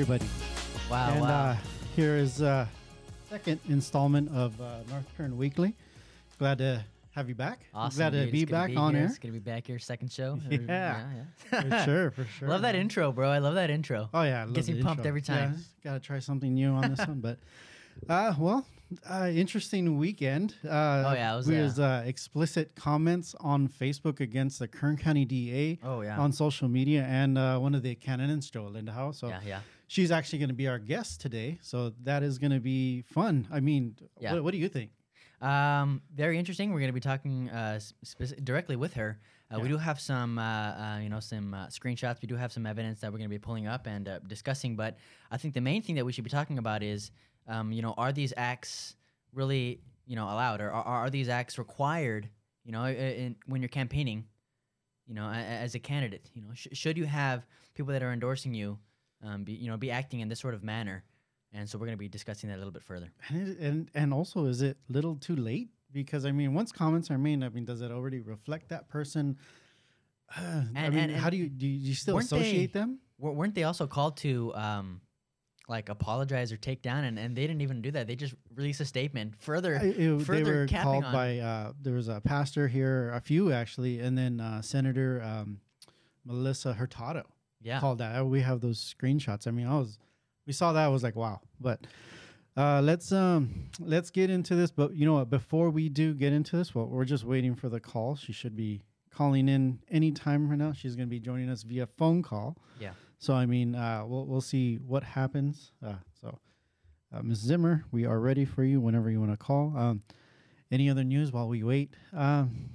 everybody. Wow, and wow. Uh, here is uh, second installment of uh, North Kern Weekly. Glad to have you back. awesome. Glad to be back be on here. air. It's gonna be back here, second show. Or- Yeah. yeah. for sure, for sure. Love that intro, bro. I love that intro. Oh yeah, I Gets pumped intro. every time. Yeah, gotta try something new on this one, but uh, well, uh, interesting weekend. Uh, Oh, yeah, it was, we uh, was uh, explicit comments on Facebook against the Kern County DA Oh yeah. on social media, and uh, one of the candidates, Joe Alindajao. So yeah, yeah. She's actually going to be our guest today, so that is going to be fun. I mean, Yeah. what, what do you think? Um, very interesting. We're going to be talking uh, spec- directly with her. Uh, We do have some, uh, uh, you know, some uh, screenshots. We do have some evidence that we're going to be pulling up and uh, discussing. But I think the main thing that we should be talking about is, um, you know, are these acts really, you know, allowed, or are, are these acts required? You know, i- in, when you're campaigning, you know, a- as a candidate, you know, sh- should you have people that are endorsing you, um, be, you know, be acting in this sort of manner? And so we're going to be discussing that a little bit further. And, it, and and also, is it little too late? Because I mean, once comments are made, I mean, does it already reflect that person? I And- mean, and- how do you do? You, still associate they- them? Wer- weren't they also called to um, like apologize or take down and, and they didn't even do that they just released a statement further I- it- they were called on- by uh, there was a pastor here, a few actually, and then uh, Senator um, Melissa Hurtado yeah called that. We have those screenshots. I mean, I was we saw that. I was like, wow. But uh, let's um let's get into this. But you know what? Before we do get into this, well, we're just waiting for the call. She should be calling in anytime right now. She's going to be joining us via phone call. Yeah. So I mean, uh, we'll we'll see what happens. Uh, so, uh, Ms. Zimmer, we are ready for you whenever you want to call. Um, any other news while we wait? Um,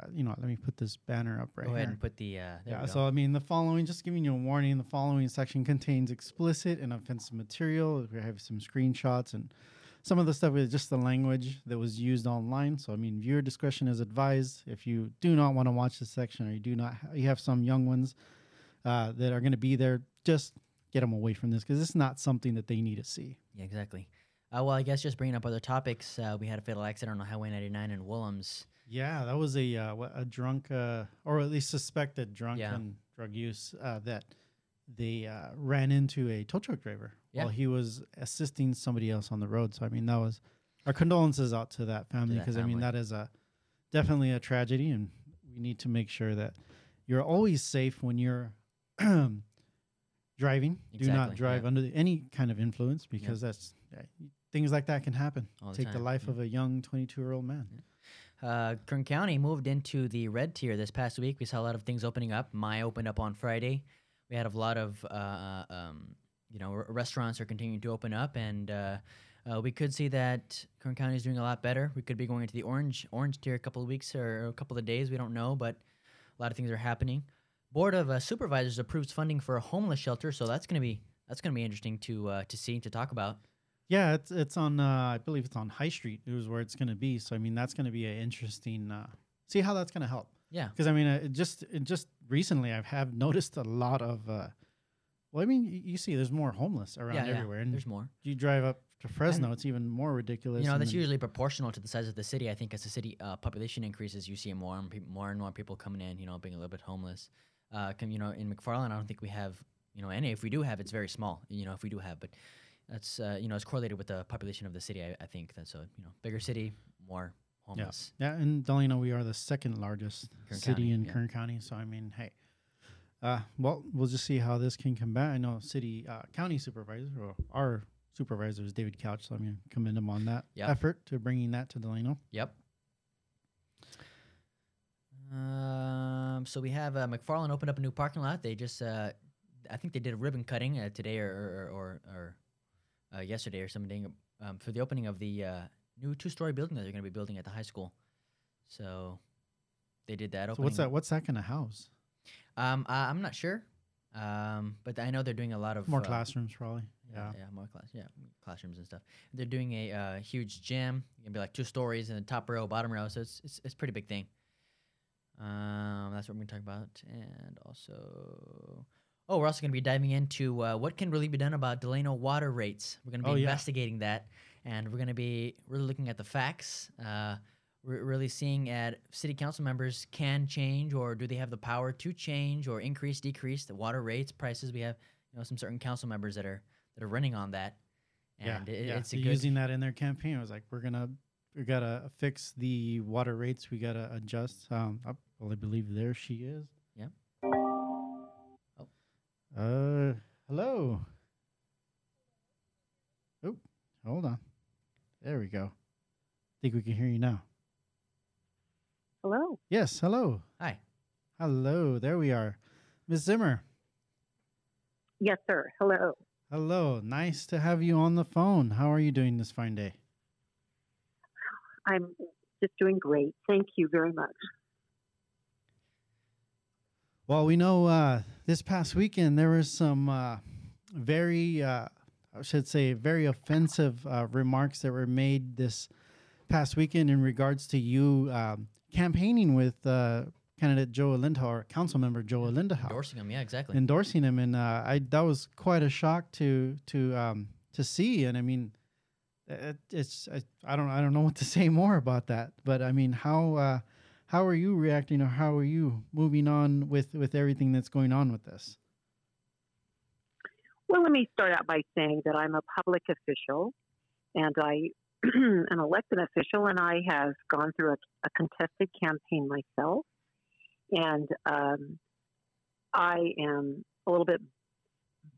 uh, you know, let me put this banner up right go here. ahead and put the uh, Yeah, so I mean, the following, just giving you a warning, the following section contains explicit and offensive material. We have some screenshots and some of the stuff is just the language that was used online. So, I mean, viewer discretion is advised. If you do not want to watch this section or you do not, ha- you have some young ones uh, that are going to be there, just get them away from this because it's not something that they need to see. yeah exactly uh, well I guess just bringing up other topics uh, we had a fatal accident on Highway 99 in Willems Yeah, that was a uh, a drunk, uh, or at least suspected drunken drug use uh, that they uh, ran into a tow truck driver Yeah. while he was assisting somebody else on the road. So I mean, that was our condolences out to that family because I mean that is a definitely a tragedy, and we need to make sure that you're always safe when you're driving. Do not drive yeah. under the- any kind of influence because that's yeah, things like that can happen. All Take the time, life yeah. of a young 22 year old man. Uh, Kern County moved into the red tier this past week. We saw a lot of things opening up. Maya opened up on Friday. We had a lot of, uh, um, you know, r- restaurants are continuing to open up, and uh, uh, we could see that Kern County is doing a lot better. We could be going into the orange orange tier a couple of weeks or a couple of days. We don't know, but a lot of things are happening. Board of uh, Supervisors approves funding for a homeless shelter, so that's gonna be that's gonna be interesting to uh, to see to talk about. Yeah, it's it's on. Uh, I believe it's on High Street. Is where it's going to be. So I mean, that's going to be an interesting. Uh, see how that's going to help. Yeah, Because I mean, uh, it just it just recently I have noticed a lot of. Uh, well, I mean, you, you see, there's more homeless around yeah, yeah. everywhere, and There's more. you drive up to Fresno, it's even more ridiculous. You know, that's usually proportional to the size of the city. I think as the city uh, population increases, you see more and peop more and more people coming in. You know, being a little bit homeless. Uh, come, you know, in McFarland, I don't think we have you know any. If we do have, it's very small. You know, if we do have, but that's uh, you know, it's correlated with the population of the city. I, I think that's so. You know, bigger city, more homeless. Yeah, and Delano, we are the second largest Kern city County, in yeah. Kern County. So I mean, hey, uh, well, we'll just see how this can combat. back. I know city uh, county supervisor or our supervisor is David Couch, so I'm gonna commend him on that Yeah. effort to bringing that to Delano. Yep. Um, so we have uh, McFarland opened up a new parking lot. They just, uh, I think they did a ribbon cutting uh, today or or or, or uh, yesterday or something um, for the opening of the uh, new two-story building that they're going to be building at the high school. So they did that. So Opening. what's that? What's that gonna house? Um, I, I'm not sure. Um, but I know they're doing a lot of More uh, classrooms, probably. yeah, Yeah. yeah, more class, yeah, classrooms and stuff. They're doing a uh, huge gym. It's gonna be like two stories in the top row, bottom row. So it's it's, it's a pretty big thing. Um, that's what we're gonna talk about, and also, oh, we're also gonna be diving into uh, what can really be done about Delano water rates. We're gonna be Oh, yeah. investigating that, and we're gonna be really looking at the facts. Uh, we're really seeing at city council members can change or do they have the power to change or increase, decrease the water rates, prices. We have you know some certain council members that are that are running on that, and yeah, it, yeah. it's a good using that in their campaign. It was like we're gonna we gotta fix the water rates. We gotta adjust. Um, I, well, I believe there she is. Yep. Oh. Uh, hello. Oh, hold on. There we go. think we can hear you now. Hello. Yes, hello. hi. Hello. There we are. Miss Zimmer. Yes, sir. Hello. Hello. Nice to have you on the phone. How are you doing this fine day? I'm just doing great. Thank you very much. Well, we know uh, this past weekend there was some uh, very, uh, I should say, very offensive uh, remarks that were made this past weekend in regards to you um, campaigning with uh, candidate Joe Alindajao or council member Joe Alindajao, Endorsing him, yeah, exactly. endorsing him, and uh, I that was quite a shock to to um, to see. And I mean, it, it's I, I don't I don't know what to say more about that. But I mean, how uh, how are you reacting, or how are you moving on with with everything that's going on with this? Well, let me start out by saying that I'm a public official and I an elected official, and I have gone through a, a contested campaign myself. And um, I am a little bit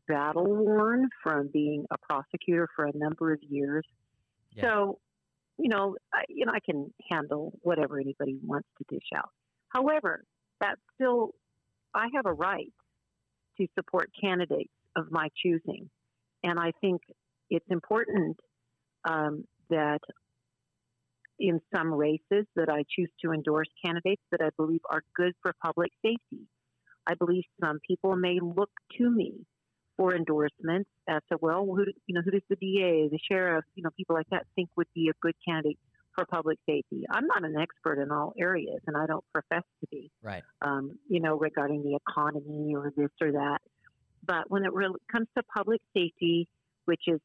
battle worn from being a prosecutor for a number of years. Yeah. So, you know, I, you know, I can handle whatever anybody wants to dish out. However, that's still, I have a right to support candidates of my choosing, and I think it's important um, that in some races that I choose to endorse candidates that I believe are good for public safety. I believe some people may look to me for endorsements as to well, who you know, who does the DA, the sheriff, you know, people like that think would be a good candidate for public safety. I'm not an expert in all areas, and I don't profess to be. Right. Um, you know, regarding the economy or this or that. But when it really comes to public safety, which is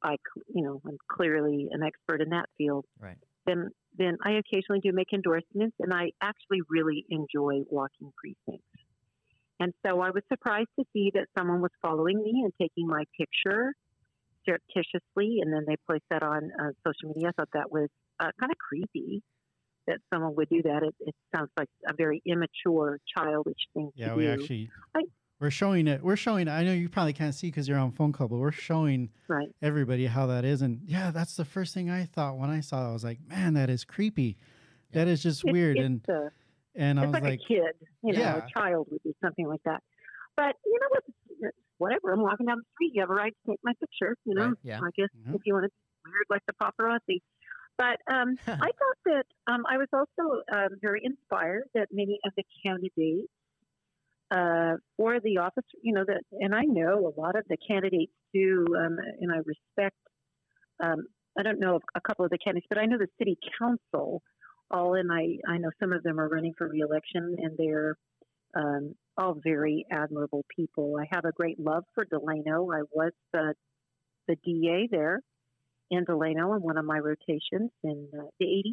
I you know, I'm clearly an expert in that field. Right. Then, then I occasionally do make endorsements, and I actually really enjoy walking precincts. And so I was surprised to see that someone was following me and taking my picture surreptitiously, and then they placed that on uh, social media. I thought that was uh, kind of creepy that someone would do that. It, it sounds like a very immature, childish thing Yeah, to we do. actually I- we're showing it. We're showing. I know you probably can't see because you're on phone call, but we're showing right. everybody how that is. And yeah, that's the first thing I thought when I saw. it. I was like, man, that is creepy. That is just It's- weird. and and I it's was like, like, a kid, you know, Yeah. a child would do something like that. But you know what? Whatever. I'm walking down the street. You have a right to take my picture. You know, Right, yeah. I guess Mhm. if you want to be weird like the paparazzi. But um, I thought that um, I was also um, very inspired that many of the candidates uh, for the office, you know, that, and I know a lot of the candidates too, um, and I respect. Um, I don't know a couple of the candidates, but I know the city council all in. I I know some of them are running for reelection, and they're um, all very admirable people. I have a great love for Delano. I was the the DA there in Delano in one of my rotations in uh, the 80s,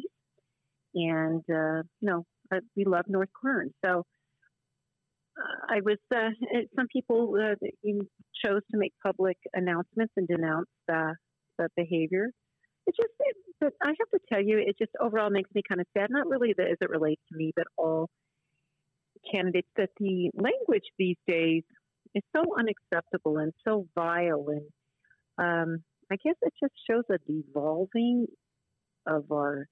and uh, you know I, we love North Kern. So uh, I was. Uh, some people uh, chose to make public announcements and denounce uh, the behavior. It just, it, but I have to tell you, it just overall makes me kind of sad. Not really that as it relates to me, but all candidates. That the language these days is so unacceptable and so vile, and um, I guess it just shows a devolving of our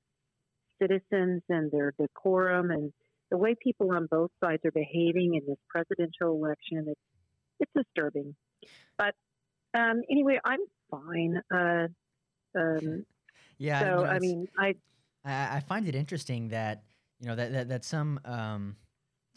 citizens and their decorum and the way people on both sides are behaving in this presidential election. It's it's disturbing, but um, anyway, I'm fine. Uh, um, Yeah. so you know, I mean, I I, find it interesting that you know that that, that some um,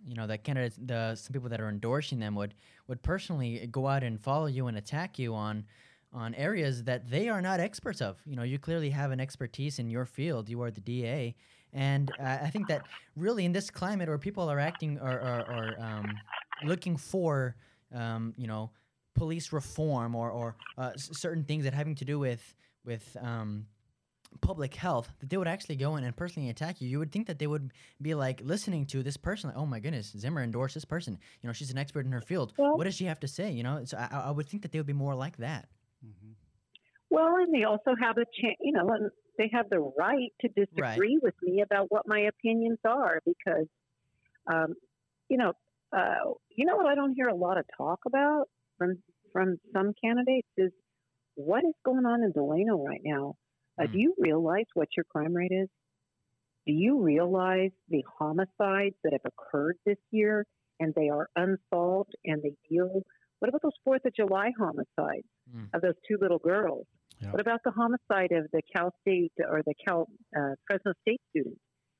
you know that candidates the some people that are endorsing them would would personally go out and follow you and attack you on on areas that they are not experts of. You know, you clearly have an expertise in your field. You are the DA, and uh, I think that really in this climate where people are acting or or, or um, looking for um, you know police reform or or uh, certain things that having to do with with um, public health that they would actually go in and personally attack you. You would think that they would be like listening to this person, like, oh my goodness, Zimmer endorsed this person. You know, she's an expert in her field. Well- what does she have to say? You know, so I, I would think that they would be more like that. Mhm. Well, and they also have a chance, you know, and they have the right to disagree with me about what my opinions are because, um, you know, uh, you know what I don't hear a lot of talk about from from some candidates is what is going on in Delano right now. Uh. Do you realize what your crime rate is? Do you realize the homicides that have occurred this year and they are unsolved and they deal? What about those Fourth of July homicides Hmm. of those two little girls? Yeah. What about the homicide of the Cal State or the Cal uh, Fresno State student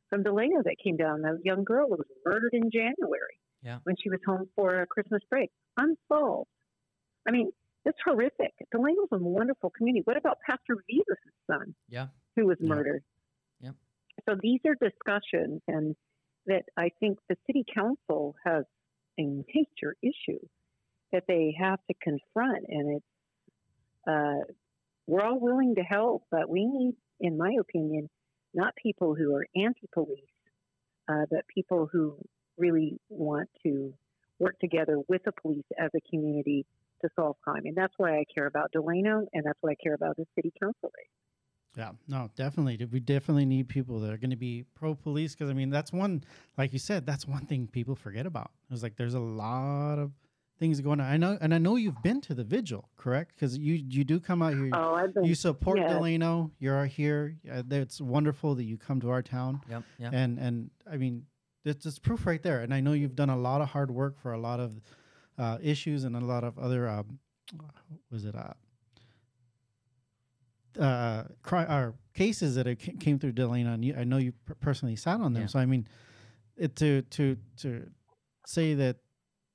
from Delano that came down? A young girl was murdered in January Yeah. when she was home for a Christmas break, unsolved. I mean, it's horrific. Delano's a wonderful community. What about Pastor Vivas' son? Yeah. who was Yeah. murdered. Yeah. So these are discussions, and that I think the city council has a major issue that they have to confront, and it's uh, we're all willing to help, but we need, in my opinion, not people who are anti-police, uh, but people who really want to work together with the police as a community to solve crime, and that's why I care about Delano, and that's why I care about the city council race. Yeah, no, definitely. We definitely need people that are going to be pro police because I mean that's one, like you said, that's one thing people forget about. It's like there's a lot of things going on. I know, and I know you've been to the vigil, correct? Because you you do come out here. Oh, I've been you support yes. Delano. You're here. Uh, it's wonderful that you come to our town, Yep. Yep. and and I mean it's just proof right there. And I know you've done a lot of hard work for a lot of uh, issues and a lot of other um, was it uh uh cri- or cases that ca- came through Delano, and you, I know you per- personally sat on them. Yeah. So I mean, it to to to say that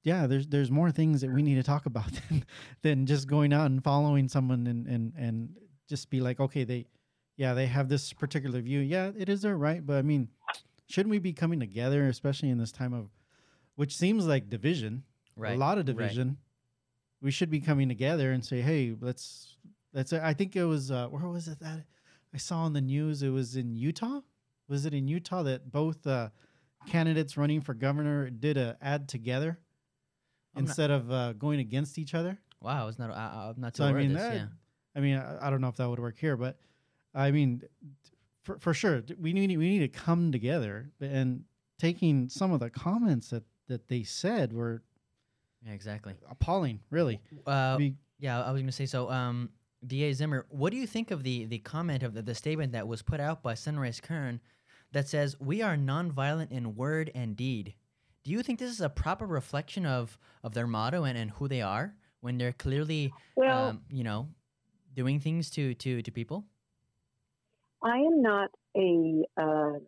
yeah, there's there's more things that we need to talk about than than just going out and following someone and and and just be like, okay, they yeah they have this particular view. Yeah, it is their right, but I mean, shouldn't we be coming together, especially in this time of which seems like division, right. a lot of right. division. We should be coming together and say, hey, let's let's. I think it was uh, where was it that I saw on the news? It was in Utah. Was it in Utah that both uh, candidates running for governor did a ad together I'm instead of uh, going against each other? Wow, I was not. I, I'm not too So I mean, this. that, yeah. I mean, I, I don't know if that would work here, but I mean, for for sure, we need we need to come together. And taking some of the comments that that they said were Yeah. Exactly. appalling. Really, Uh, We- yeah, I was going to say so. Um, Da Zimmer, what do you think of the the comment of the, the statement that was put out by Sunrise Kern that says we are nonviolent in word and deed? Do you think this is a proper reflection of of their motto and, and who they are when they're clearly, Well, um, you know, doing things to to to people? I am not a uh,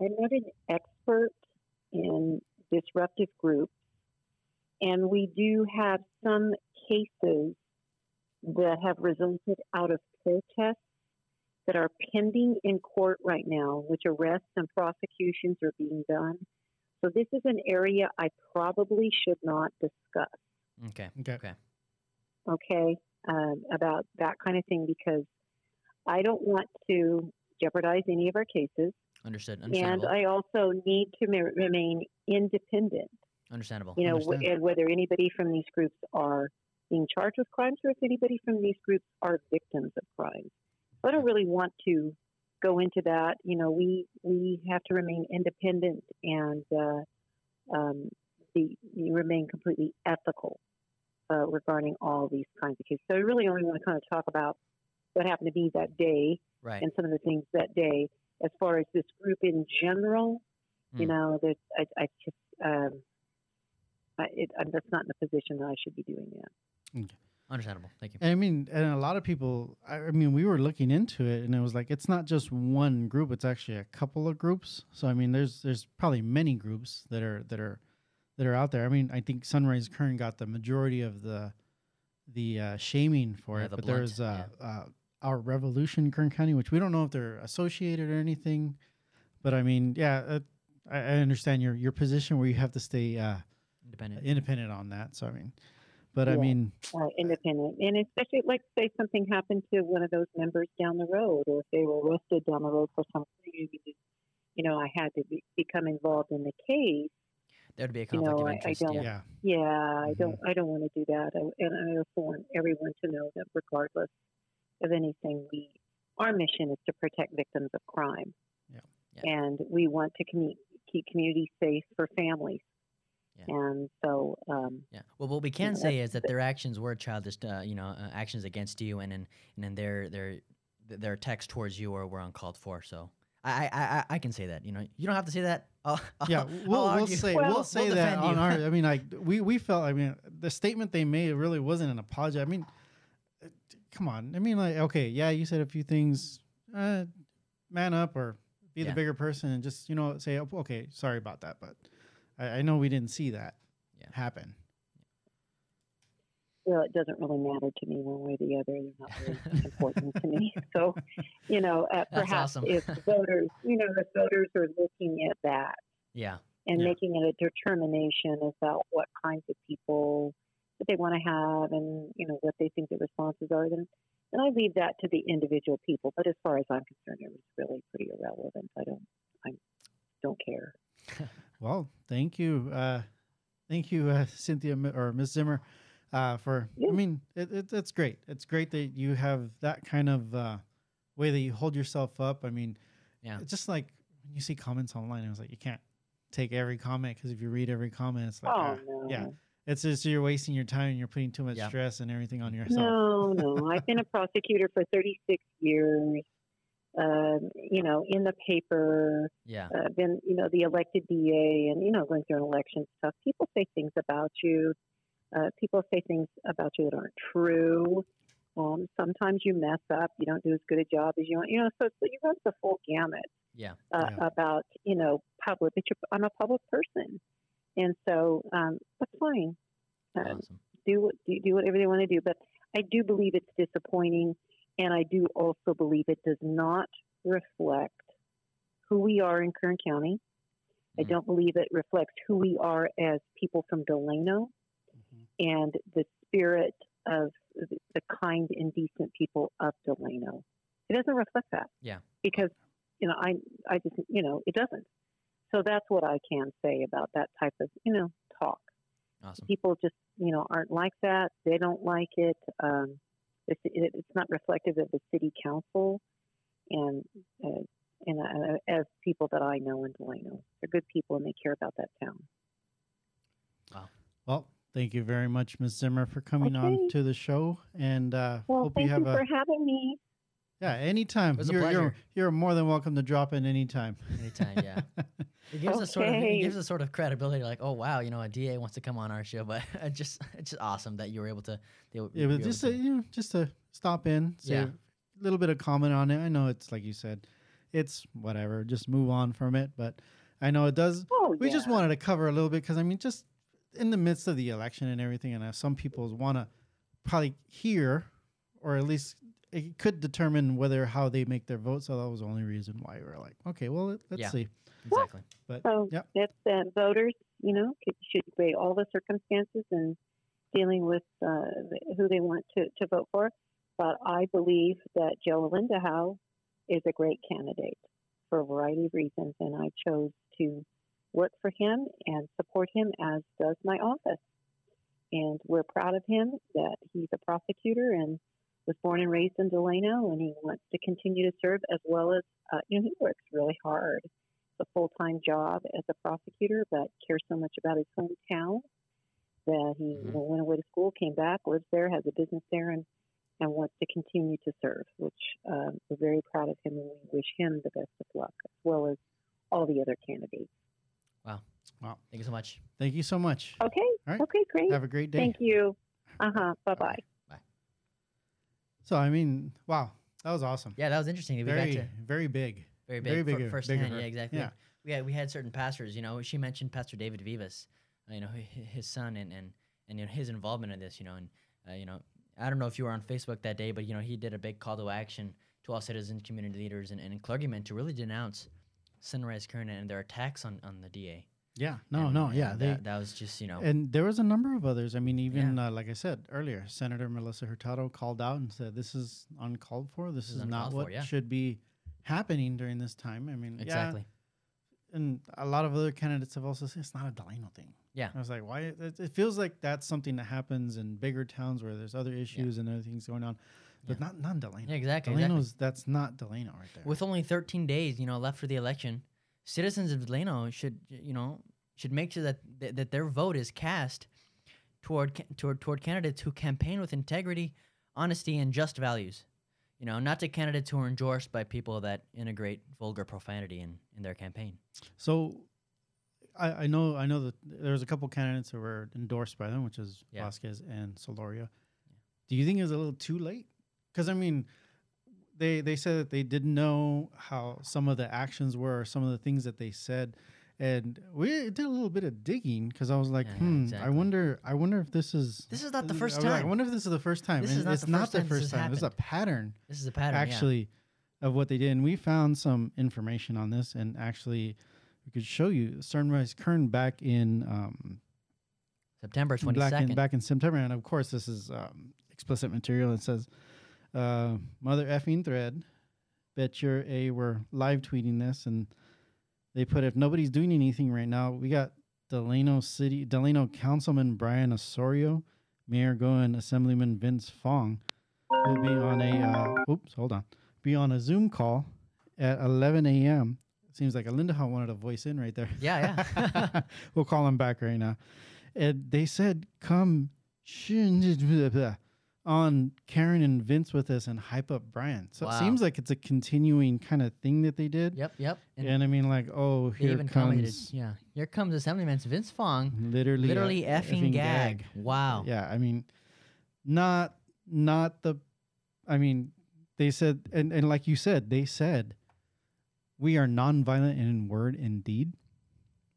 I'm not an expert in disruptive groups, and we do have some cases that have resulted out of protests that are pending in court right now, which arrests and prosecutions are being done. So this is an area I probably should not discuss. Okay. okay. Okay. okay, um, about that kind of thing because I don't want to jeopardize any of our cases. Understood. And I also need to ma- remain independent, Understandable. you know, w- and whether anybody from these groups are being charged with crimes or if anybody from these groups are victims of crimes. So I don't really want to go into that. You know, we we have to remain independent and uh, um, the, remain completely ethical uh, regarding all these kinds of cases. So I really only want to kind of talk about what happened to me that day right. and some of the things that day. As far as this group in general, you Mm. know, that I, I just um, it, I'm just not in a position that I should be doing that. Understandable. Thank you. And I mean, and a lot of people. I, I mean, we were looking into it, and it was like it's not just one group; it's actually a couple of groups. So I mean, there's there's probably many groups that are that are that are out there. I mean, I think Sunrise Kern got the majority of the the uh, shaming for Yeah, it, the but blunt, there's uh, uh, our Revolution Kern County, which we don't know if they're associated or anything. But I mean, yeah, uh, I, I understand your your position where you have to stay uh, Independent. independent on that. So I mean, but I mean, uh, independent, and especially like say something happened to one of those members down the road, or if they were arrested down the road for some reason, you know, I had to be, become involved in the case. There would be a You conflict know, of I- I don't- yeah. yeah, Yeah, I don't, I don't want to do that, I, and I also want everyone to know that regardless of anything, we our mission is to protect victims of crime, Yeah. Yeah. and we want to commu- keep communities safe for families, Yeah. and so. Um, Yeah. Well, what we can say is that their actions were childish, uh, you know, uh, actions against you, and then and then their their their attacks towards you were, were uncalled for. So I, I I I can say that. You know, you don't have to say that. I'll, yeah. I'll- We'll, I'll we'll say Well, we'll we'll say that defend on our. I mean, like we we felt. I mean, the statement they made really wasn't an apology. I mean, uh, come on. I mean, like okay, yeah, you said a few things. Uh, man up or be the bigger person and just you know say "Oh, okay, sorry about that, but I, I know we didn't see that Yeah. happen. well, it doesn't really matter to me one way or the other. They're not really important to me. So, you know, uh, perhaps awesome. if voters, you know, if voters are looking at that yeah. and Yeah. making it a determination about what kinds of people that they want to have and, you know, what they think the responses are, then, then I leave that to the individual people. But as far as I'm concerned, it was really pretty irrelevant. I don't, I don't care. Well, thank you, uh, thank you, uh, Cynthia or Miss Zimmer, uh, for. I mean, it, it, it's great. It's great that you have that kind of uh, way that you hold yourself up. I mean, Yeah. it's just like when you see comments online, it was like you can't take every comment because if you read every comment, it's like, oh, ah, no. yeah, it's just you're wasting your time and you're putting too much Yeah. stress and everything on yourself. No, no. I've been a prosecutor for 36 years. Um, you know, in the paper, Yeah. uh, been you know the elected DA, and you know going through an election stuff. People say things about you. Uh, people say things about you that aren't true. Um, sometimes you mess up. You don't do as good a job as you want. You know, so, so you run the full gamut Yeah. uh, Yeah. about you know public. But you're, I'm a public person, and so um, that's fine. Um, Awesome. do what do, do whatever they want to do. But I do believe it's disappointing, and I do also believe it does not reflect who we are in Kern County. I Mhm. don't believe it reflects who we are as people from Delano Mhm. and the spirit of the the kind and decent people of Delano. It doesn't reflect that. Yeah. Because you know, I I just you know it doesn't. So that's what I can say about that type of you know talk Awesome. people just you know aren't like that. They don't like it. Um, it's, not reflective of the city council, and uh, and uh, as people that I know in Delano, they're good people and they care about that town. Wow. Well, thank you very much, Miss Zimmer, for coming on to the show, and uh, Well, hope thank you have you a for having me. Yeah anytime. It was a you're, you're you're more than welcome to drop in anytime. Anytime. Yeah. It gives us sort of it gives us sort of credibility, like, oh wow, you know, a DA wants to come on our show, but it just it's just awesome that you were able to. They, Yeah, but just to, to- you know, just to stop in, say Yeah. a little bit of comment on it. I know it's like you said, it's whatever. Just move on from it. But I know it does. Oh, We just wanted to cover a little bit because I mean, just in the midst of the election and everything, and some people want to probably hear, or at least it could determine whether how they make their vote. So that was the only reason why we were like, okay, well, let, let's Yeah. see. exactly. But So Yep. that's uh, voters, you know, should weigh all the circumstances and dealing with uh, who they want to, to vote for. But I believe that Joe Alindajao is a great candidate for a variety of reasons, and I chose to work for him and support him, as does my office. And we're proud of him that he's a prosecutor and was born and raised in Delano, and he wants to continue to serve as well as, uh, you know, he works really hard a full time job as a prosecutor, but cares so much about his hometown that he Mhm. went away to school, came back, lives there, has a business there, and, and wants to continue to serve, which um, we're very proud of him and we wish him the best of luck, as well as all the other candidates. Wow. Wow. Thank you so much. thank you so much. Okay. right. Okay, great. Have a great day. Thank you. Uh huh. Bye bye. So I mean, wow, that was awesome. Yeah, that was interesting. We very, got to very big. very very big, big fir- of- first big hand. Yeah, exactly. Yeah. We had we had certain pastors. You know, she mentioned Pastor David Vivas. uh, You know, hi- hi- his son and and and you know, his involvement in this. You know, and uh, you know, I don't know if you were on Facebook that day, but you know, he did a big call to action to all citizens, community leaders, and, and clergymen to really denounce Sunrise Kern and their attacks on on the DA. Yeah, no, And, no, yeah. They that, that was just you know and there was a number of others. I mean, even uh, like I said earlier, Senator Melissa Hurtado called out and said, "This is uncalled for. This, This is, is not what for, yeah. should be happening during this time." I mean, yeah, exactly. and a lot of other candidates have also said it's not a Delano thing. Yeah. I was like, why? It, it feels like that's something that happens in bigger towns where there's other issues and other things going on, but Yeah. not not Delano. Yeah, exactly. exactly. Delano's that's not Delano right there. With only 13 days, you know, left for the election, citizens of Delano should, you know, should make sure that that, that their vote is cast toward ca- toward toward candidates who campaign with integrity, honesty, and just values. You know, not to candidates who are endorsed by people that integrate vulgar profanity in, in their campaign. So, I, I know I know that there's a couple candidates who were endorsed by them, which is Yeah. Vasquez and Solorio. Do you think it was a little too late? Because I mean, they they said that they didn't know how some of the actions were, or some of the things that they said, and we did a little bit of digging because I was like, Yeah, yeah, hmm, I wonder, I wonder if this is This is not the I first was like, I wonder if this is the first time. This and is not it's the not first the time first time. This is a pattern This is a pattern. yeah. actually of what they did and we found some information on this and actually we could show you sunrise kern back in um September in 22nd. back in september and of course this is um, explicit material it says uh mother effing thread bet your a we're live tweeting this and they put if nobody's doing anything right now we got delano city delano councilman bryan osorio mayor goen assemblyman vince fong will be on a uh, oops hold on be on a zoom call at 11 a.m seems like Alinda Linda wanted to voice in right there. Yeah, yeah. we'll call him back right now. And they said come on Karen and Vince with us and hype up Bryan. So Wow. it seems like it's a continuing kind of thing that they did. yep, yep. And And I mean, like, oh, here even commented, comes yeah, here comes Assemblyman Vince Fong, literally, literally effing, gag. Wow. Yeah, I mean, not not the. I mean, they said, and and like you said, they said, we are nonviolent in word and deed.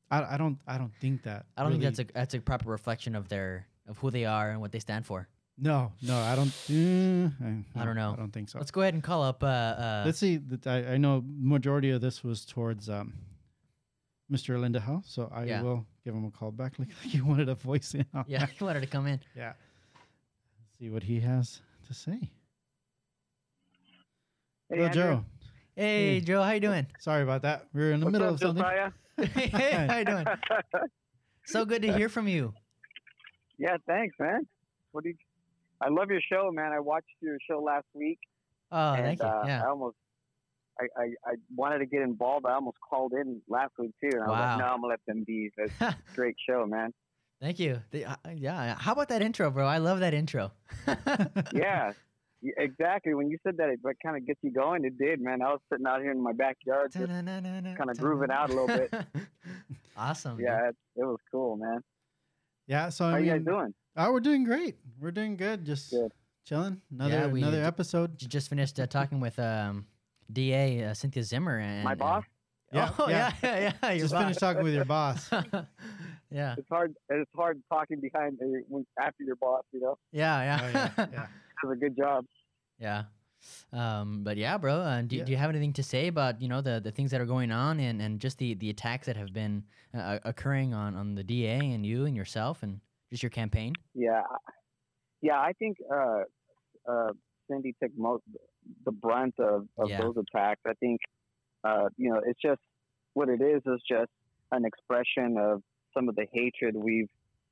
I, I don't I don't think that. I don't really- think that's a that's a proper reflection of their of who they are and what they stand for. No, no, I don't. Uh, I, I don't know. I don't think so. Let's go ahead and call up. Uh, uh, Let's see. That I, I know majority of this was towards um, Mr. Alindajao, so I Yeah. will give him a call back. Like you wanted a voice in. on yeah, that. he wanted to come in. yeah. Let's see what he has to say. Hey, Hello, Andrew. Joe. Hey, Hmm. Joe, how you doing? Sorry about that. We were in the What's middle up, of something. Josiah? hey, how you doing? So good to hear from you. yeah, thanks, man. What do you? I love your show, man. I watched your show last week, Oh, and thank you. uh, Yeah. I almost, I, I, I wanted to get involved. I almost called in last week too, and I was Wow. like, no, I'm gonna let them be. That's a great show, man. Thank you. The, uh, yeah. How about that intro, bro? I love that intro. Yeah, exactly. When you said that, it kind of gets you going. It did, man. I was sitting out here in my backyard, just, kind of grooving out a little bit. awesome. yeah, it, it was cool, man. Yeah. So I How you guys doing? Oh, we're doing great. We're doing good. Just Good. chilling. Another we another d- episode. J- Just finished uh, talking with um, DA uh, Cynthia Zimmer and My and- boss. Yeah, oh yeah. yeah, yeah, yeah. Just boss. finished talking with your boss. yeah, It's hard. It's hard talking behind uh, after your boss. You know, yeah, Oh, yeah, yeah, yeah. does a good job. Yeah. Um, but yeah, bro. Uh, do, Yeah. do you have anything to say about you know the, the things that are going on and, and just the, the attacks that have been uh, occurring on, on the DA and you and yourself and just your campaign? Yeah, yeah. I think uh, uh, Cindy took most the brunt of, of Yeah. those attacks. I think uh, you know it's just what it is is just an expression of some of the hatred we've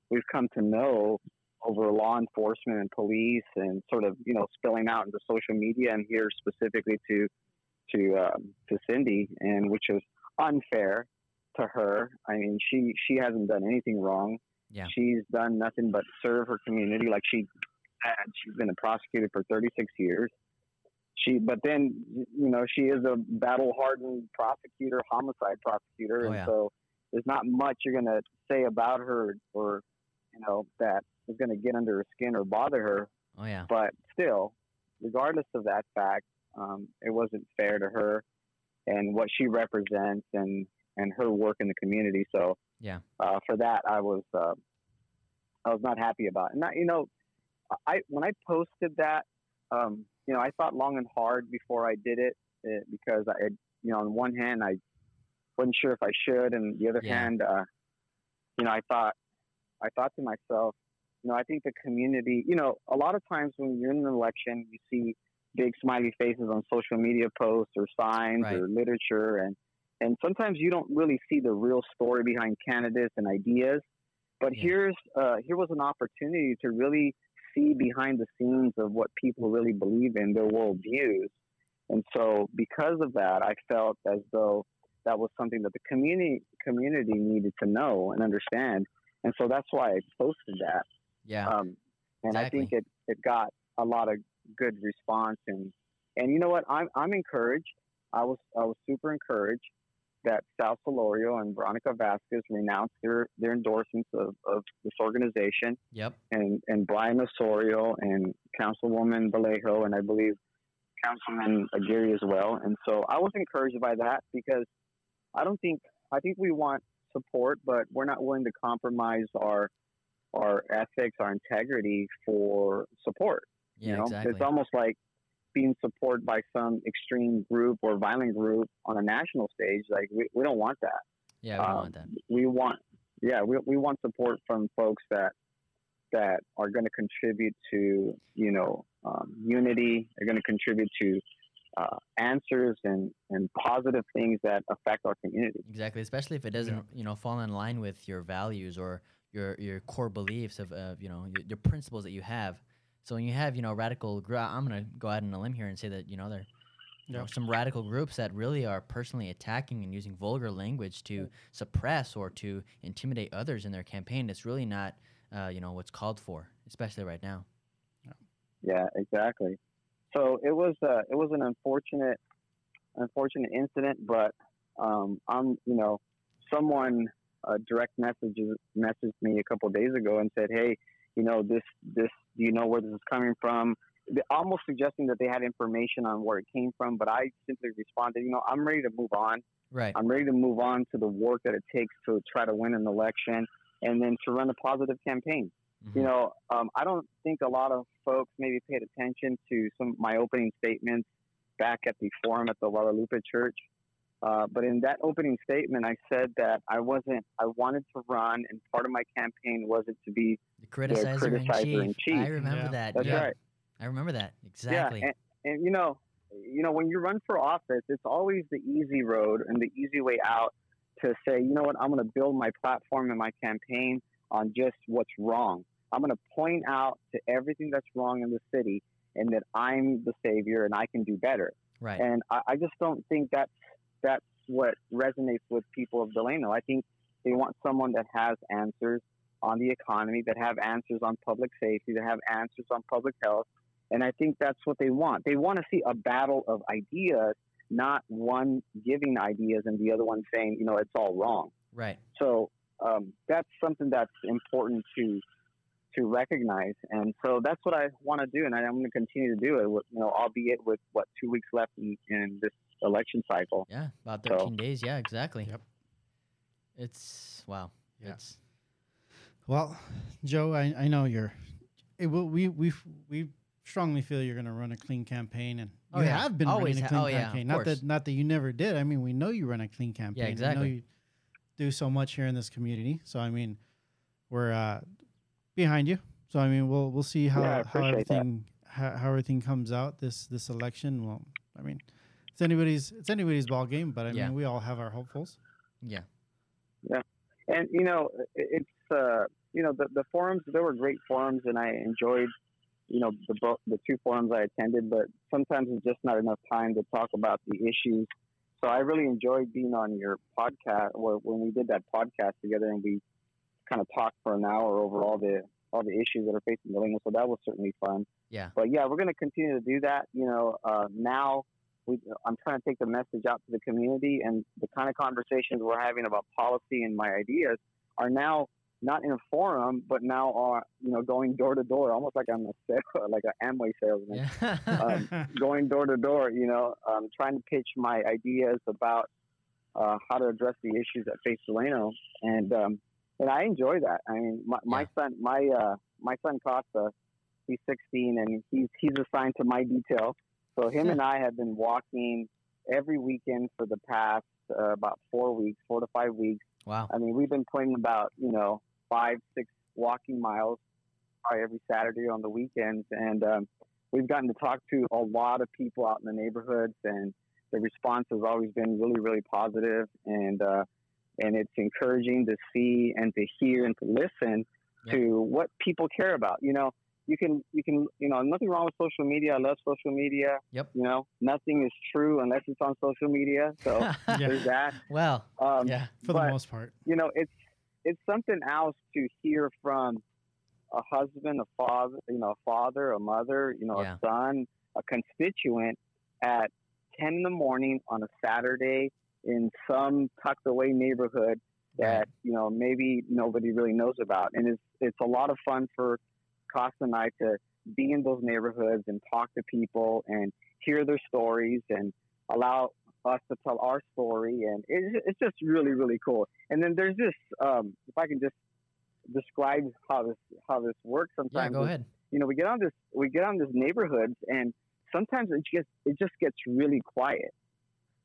we've come to know over law enforcement and police, and sort of you know spilling out into social media and here specifically to to um, to Cindy, and which is unfair to her. I mean, she she hasn't done anything wrong. Yeah. She's done nothing but serve her community like she had. She's been a prosecutor for 36 years. She, but then, you know, she is a battle hardened prosecutor, homicide prosecutor. Oh, and yeah. so there's not much you're going to say about her or, you know, that is going to get under her skin or bother her. Oh yeah. But still, regardless of that fact, um, it wasn't fair to her and what she represents and, and her work in the community. So, Yeah. uh, for that, I was, uh, I was not happy about. It. And I, you know, I when I posted that, um, you know, I thought long and hard before I did it uh, because I, you know, on one hand, I wasn't sure if I should, and the other Yeah. hand, uh, you know, I thought, I thought to myself, you know, I think the community, you know, a lot of times when you're in an election, you see big smiley faces on social media posts or signs Right. or literature, and and sometimes you don't really see the real story behind candidates and ideas. But Yeah. here's uh, here was an opportunity to really see behind the scenes of what people really believe in their worldviews. And so, because of that, I felt as though that was something that the community community needed to know and understand. And so that's why I posted that. Yeah. Um, and I think it, it got a lot of good response. And and you know what? I'm I'm encouraged. I was I was super encouraged that Sal Solorio and Veronica Vasquez renounced their, their endorsements of, of this organization Yep. and, and Bryan Osorio and Councilwoman Vallejo and I believe Councilman Aguirre as well. And so I was encouraged by that because I don't think I think we want support, but we're not willing to compromise our our ethics, our integrity for support. Yeah. you know, exactly. it's almost like being supported by some extreme group or violent group on a national stage. Like we, we don't want that yeah. We don't um, want that. we want yeah we, we want support from folks that that are going to contribute to you know um, unity are going to contribute to uh, answers and and positive things that affect our community Exactly, especially if it doesn't, you know, fall in line with your values or your your core beliefs of, uh, you know, your, your principles that you have. So when you have, you know, radical, gr- I'm gonna go out on a limb here and say that, you know, there, you know, some radical groups that really are personally attacking and using vulgar language to suppress or to intimidate others in their campaign. It's really not, uh, you know, what's called for, especially right now. yeah exactly so it was uh, it was an unfortunate unfortunate incident but um, i'm you know someone uh, direct messages messaged me a couple of days ago and said hey you know this this do you know where this is coming from They- almost suggesting that they had information on where it came from but i simply responded you know i'm ready to move on Right. i'm ready to move on to the work that it takes to try to win an election and then to run a positive campaign you Mhm. know, um, I don't think a lot of folks maybe paid attention to some of my opening statements back at the forum at the Guadalupe Church. Uh, but in that opening statement, I said that I wasn't, I wanted to run, and part of my campaign wasn't to be, The criticizer, in, criticizer chief. in chief. I remember Yeah. that. that's yeah. right. I remember that exactly. Yeah. And, and, you know, you know, when you run for office, it's always the easy road and the easy way out to say, you know what, I'm going to build my platform and my campaign on just what's wrong. I'm going to point out to everything that's wrong in the city and that I'm the savior and I can do better. right. And I, I just don't think that's that's what resonates with people of Delano. I think they want someone that has answers on the economy, that have answers on public safety, that have answers on public health. And I think that's what they want. They want to see a battle of ideas, not one giving ideas and the other one saying, you know, it's all wrong. right. So um, that's something that's important to to recognize, and so that's what I want to do, and I'm going to continue to do it. with- You know, albeit with what two weeks left in, in this election cycle. Yeah, about So- 13 days. Yeah, exactly. Yep. It's wow. Yeah. It's Well, Joe, I, I know you're. It will, we we we strongly feel you're going to run a clean campaign, and Oh, you yeah. have been Always running a ha- clean oh, yeah, of campaign. not course. that not that you never did. I mean, we know you run a clean campaign. We exactly. know you do so much here in this community. So I mean, we're uh, behind you. So I mean, we'll we'll see how Yeah, how everything how, how everything comes out this this election. Well, I mean, it's anybody's it's anybody's ball game, but I Yeah. mean, we all have our hopefuls. yeah. Yeah. And you know, it's uh, you know the the forums. There were great forums, and I enjoyed you know the bo- the two forums I attended. But sometimes it's just not enough time to talk about the issues. So I really enjoyed being on your podcast, or when we did that podcast together, and we kind of talked for an hour over all the all the issues that are facing the Delano. So that was certainly fun. Yeah. But yeah, we're going to continue to do that. You know, uh, now we, I'm trying to take the message out to the community, and the kind of conversations we're having about policy and my ideas are now not in a forum, but now are you know going door to door, almost like I'm a sale, like an Amway salesman, Yeah. Um, going door to door. You know, um, trying to pitch my ideas about uh, how to address the issues that face Delano, and um, and I enjoy that. I mean, my, my son, my uh, my son Costa, he's 16, and he's he's assigned to my detail. So him and I have been walking every weekend for the past uh, about four weeks, four to five weeks, Wow. I mean, we've been putting about you know five, six walking miles probably every Saturday on the weekends, and um, we've gotten to talk to a lot of people out in the neighborhoods, and the response has always been really, really positive, and uh, and it's encouraging to see and to hear and to listen Yep. to what people care about. You know, you can you can you know nothing wrong with social media. I love social media. Yep. You know, nothing is true unless it's on social media. So Yeah. there's that. well, Um, yeah. For but- the most part. you know, it's it's something else to hear from a husband, a father, you know, a father, a mother, you know, Yeah. a son, a constituent at ten in the morning on a Saturday in some tucked away neighborhood that you know maybe nobody really knows about, and it's it's a lot of fun for Costa and I to be in those neighborhoods and talk to people and hear their stories and allow us to tell our story, and it's it's just really really cool. And then there's this, um, if I can just describe how this how this works. Yeah, Sometimes go ahead. you know we get on this we get on this neighborhoods and sometimes it just it just gets really quiet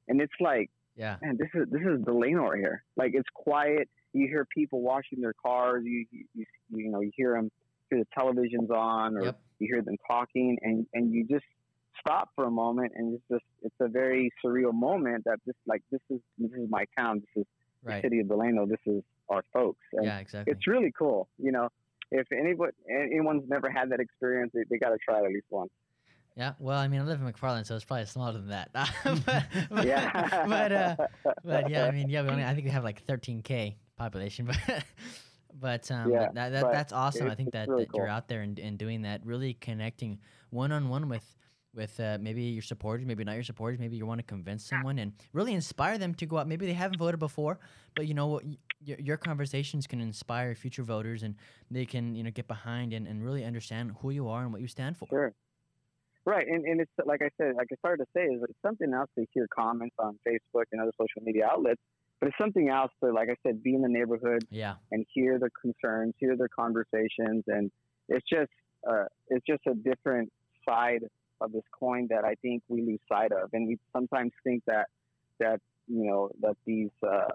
and it's like Yeah. man this is this is Delano right here like it's quiet you hear people washing their cars you you, you, you know you hear them hear the television's on or Yep. you hear them talking and and you just stop for a moment and it's just it's a very surreal moment that just like this is this is my town this is Right. the city of Delano this is our folks and Yeah, exactly. it's really cool. You know, if anybody anyone's never had that experience, they, they got to try it at least once. Yeah, well, I mean, I live in McFarland, so it's probably smaller than that. but, but, Yeah, but, uh, but yeah, I mean, yeah, we only, I think we have like 13k population, but but um, Yeah, that, that but that's awesome. I think that, really that you're out there and, and doing that, really connecting one on one with with uh, maybe your supporters, maybe not your supporters, maybe you want to convince someone and really inspire them to go out. Maybe they haven't voted before, but you know what, y- your, your conversations can inspire future voters, and they can you know get behind and, and really understand who you are and what you stand for. Sure. Right, and, and it's like I said, like I started to say, is it's something else to hear comments on Facebook and other social media outlets, but it's something else to, like I said, be in the neighborhood Yeah, and hear their concerns, hear their conversations, and it's just uh, it's just a different side of this coin that I think we lose sight of, and we sometimes think that that you know that these uh,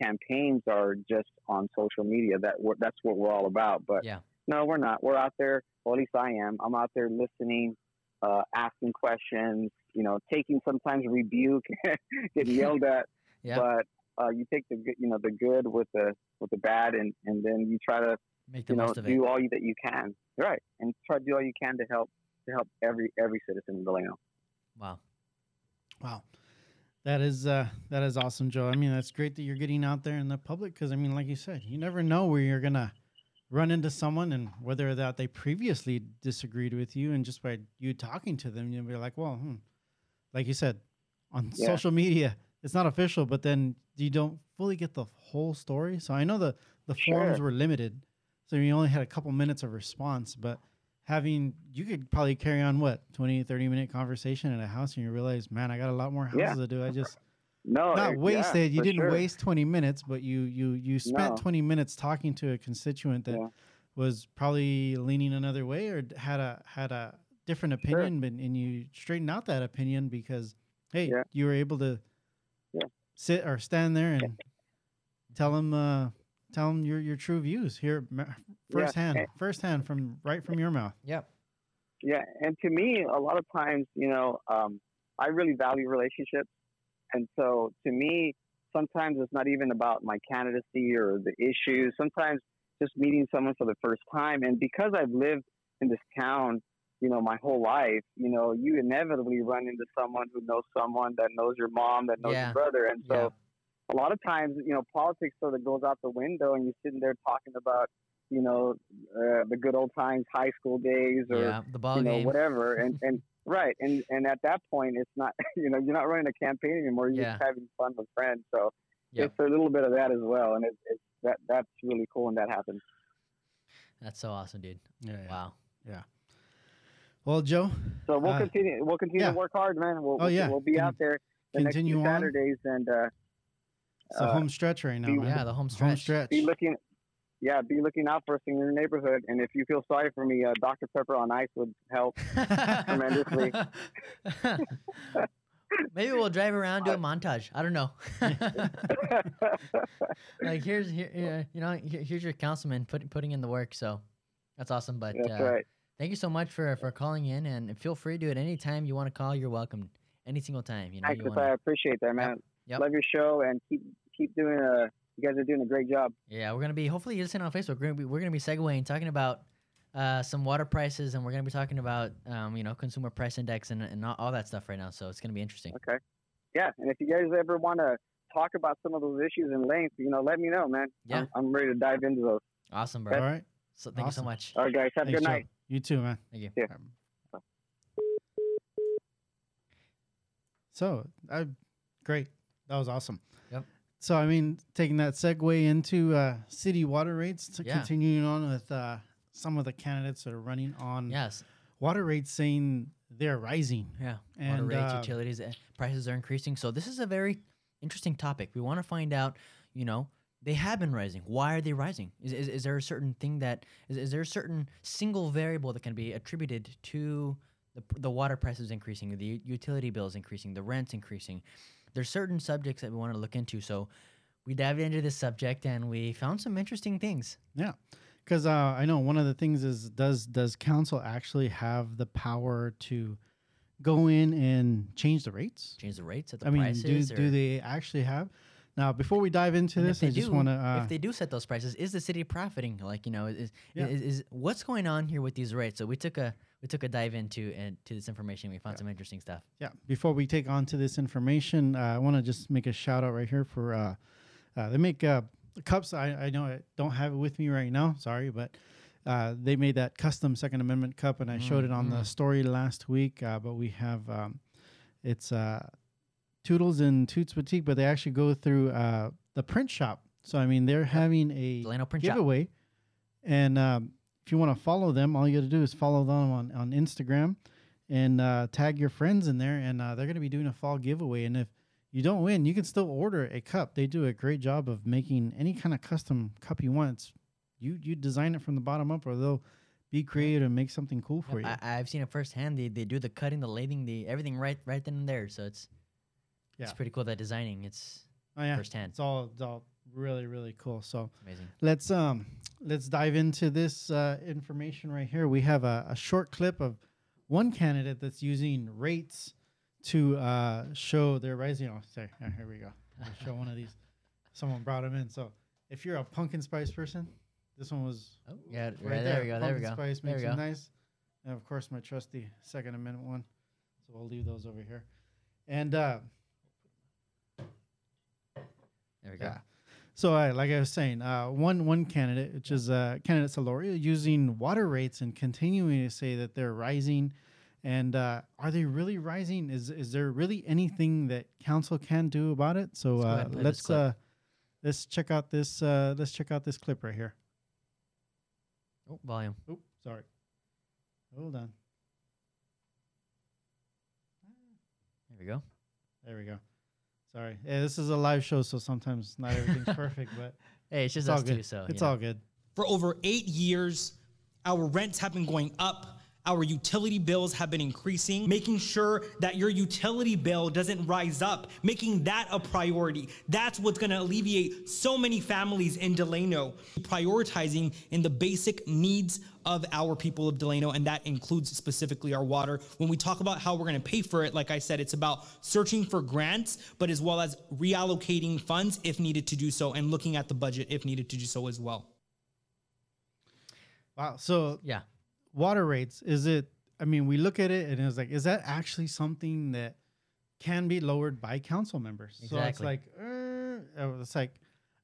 campaigns are just on social media. That that's what we're all about, but Yeah. no, we're not. We're out there. Well, at least I am. I'm out there listening, uh, asking questions. You know, taking sometimes rebuke, getting yelled at yeah. but uh, you take the good, you know the good with the with the bad, and and then you try to Make the you know most of it. do all you, that you can, right, and try to do all you can to help to help every every citizen in Delano. Wow. Wow. That is uh, that is awesome, Joe. I mean, that's great that you're getting out there in the public because I mean, like you said, you never know where you're gonna run into someone and whether or that they previously disagreed with you, and just by you talking to them, you'll be like, well, hmm. like you said, on Yeah. social media, it's not official, but then you don't fully get the whole story. So I know the the forums were limited, so you only had a couple minutes of response, but having you could probably carry on what 20 30 minute conversation in a house and you realize man i got a lot more houses Yeah. to do i just No, not uh, yeah, wasted you didn't sure. waste 20 minutes but you you you spent No. 20 minutes talking to a constituent that Yeah. was probably leaning another way or had a had a different opinion but and you straightened out that opinion because hey you were able to. Sit or stand there and tell them uh tell them your your true views here firsthand and- firsthand from right from your mouth Yep. Yeah, and to me, a lot of times, you know, um, I really value relationships, and so to me, sometimes it's not even about my candidacy or the issues. Sometimes just meeting someone for the first time, and because I've lived in this town, you know, my whole life, you know, you inevitably run into someone who knows someone that knows your mom, that knows Yeah. your brother, and so Yeah. a lot of times, you know, politics sort of goes out the window, and you're sitting there talking about, you know, uh, the good old times, high school days, or yeah. The ball you know, game. whatever. And and right, and and at that point, it's not, you know, you're not running a campaign anymore. You're Yeah. just having fun with friends. So Yep. it's a little bit of that as well, and it's, it's that that's really cool when that happens. That's so awesome, dude. yeah, wow yeah. Wow. well joe So we'll Uh, continue. We'll continue yeah. to work hard, man. We'll, Oh, we'll, yeah. we'll be out there the next continue few on. Saturdays and uh, it's a uh, home stretch right now be- man. Yeah, the home home stretch. stretch be looking. Yeah, be looking out for us in your neighborhood. And if you feel sorry for me, uh, Dr. Pepper on ice would help. tremendously. Maybe we'll drive around do a montage. I don't know. like here's here, yeah, you know here's your councilman putting putting in the work. So that's awesome. But That's uh, right. Thank you so much for for calling in and feel free to at any time you want to call. You're welcome. Any single time. You know Thanks, you I appreciate that, man. Yep. Love your show and keep keep doing a. You guys are doing a great job. Yeah, we're gonna be hopefully you listen on Facebook. We're gonna be we're gonna be segueing talking about uh, some water prices, and we're gonna be talking about um, you know consumer price index and and all, all that stuff right now. So it's gonna be interesting. Okay. Yeah, and if you guys ever want to talk about some of those issues in length, you know, let me know, man. Yeah. I'm, I'm ready to dive into those. Awesome, All bro. right. So thank you so much. All right, guys. Have a Thanks, good Joe. Night. You too, man. Thank you. Yeah. Um, So, I, great. That was awesome. Yep. So, I mean, taking that segue into uh, city water rates to Yeah. continuing on with uh, some of the candidates that are running on Yes. water rates saying they're rising. Yeah. And, Water rates, uh, utilities, eh, prices are increasing. So this is a very interesting topic. We want to find out, you know, they have been rising. Why are they rising? Is, is, is there a certain thing that is, is there a certain single variable that can be attributed to the, the water prices increasing, the utility bills increasing, the rents increasing? There's certain subjects that we want to look into. So we dived into this subject and we found some interesting things. Yeah. Because uh, I know one of the things is does does council actually have the power to go in and change the rates? Change the rates at the I mean, prices. do, do they actually have? Now, before we dive into And this, if they just do- want to. Uh, if they do set those prices, is the city profiting? Like you know, is, Yeah. is is what's going on here with these rates? So we took a we took a dive into and to this information. We found Yeah. some interesting stuff. Yeah. Before we take on to this information, uh, I want to just make a shout out right here for uh, uh, they make uh, cups. I, I know I don't have it with me right now. Sorry, but uh, they made that custom Second Amendment cup, and I showed it on the Mhm. story last week. Uh, but we have um, it's uh, Toodles and Toots Boutique, but they actually go through uh, the print shop. So I mean, they're having a Delano Print Shop. giveaway. And um, if you want to follow them, all you got to do is follow them on, on Instagram and uh, tag your friends in there. And uh, they're going to be doing a fall giveaway. And if you don't win, you can still order a cup. They do a great job of making any kind of custom cup you want. It's, you you design it from the bottom up, or they'll be creative and make something cool for you. I, I've seen it firsthand. They, they do the cutting, the lathing, the everything right right then and there. So it's it's pretty cool. That designing, it's oh yeah, firsthand. it's all it's all really really cool. So amazing. let's um let's dive into this uh, information right here. We have a, a short clip of one candidate that's using rates to uh, show their rising. Oh, sorry, here, here we go. I'll show one of these. Someone brought them in. So if you're a pumpkin spice person, this one was Oh, yeah, right, right there, we go. There we Pumpkin go. Spice there makes it go. nice, and of course my trusty Second Amendment one. So we'll leave those over here. And uh, There we go. yeah. So, uh, like I was saying, uh, one one candidate, which is uh, candidate Solorio, using water rates and continuing to say that they're rising. And uh, are they really rising? Is is there really anything that council can do about it? So Let's uh, and play this let's uh, let's check out this uh, let's check out this clip right here. Oh, volume. Oh, sorry. Hold on. There we go. There we go. Sorry. Yeah, this is a live show, so sometimes not everything's perfect, but Hey, it's just it's all us good. two. So it's you know. all good. For over eight years, our rents have been going up. Our utility bills have been increasing, making sure that your utility bill doesn't rise up, making that a priority. That's what's gonna alleviate so many families in Delano, prioritizing in the basic needs of our people of Delano, and that includes specifically our water. When we talk about how we're gonna pay for it, like I said, it's about searching for grants, but as well as reallocating funds if needed to do so, and looking at the budget if needed to do so as well. Wow. So Yeah. Water rates, is it I mean, we look at it and it's like, is that actually something that can be lowered by council members? So it's like, uh, it's like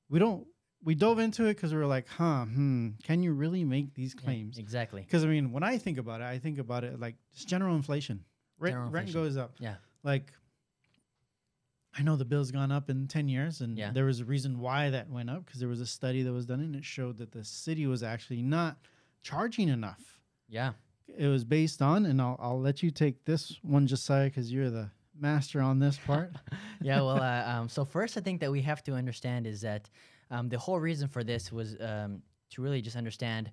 we don't we dove into it because we were like, huh, hmm, can you really make these Yeah, claims? exactly. Because I mean, when I think about it, I think about it like just general inflation. Rent, General rent inflation. goes up. Yeah. Like, I know the bill's gone up in ten years, and Yeah. there was a reason why that went up because there was a study that was done, and it showed that the city was actually not charging enough. Yeah. It was based on, and I'll I'll let you take this one, Josiah, because you're the master on this part. yeah, well, uh, um, so first, I think that we have to understand is that um, the whole reason for this was um, to really just understand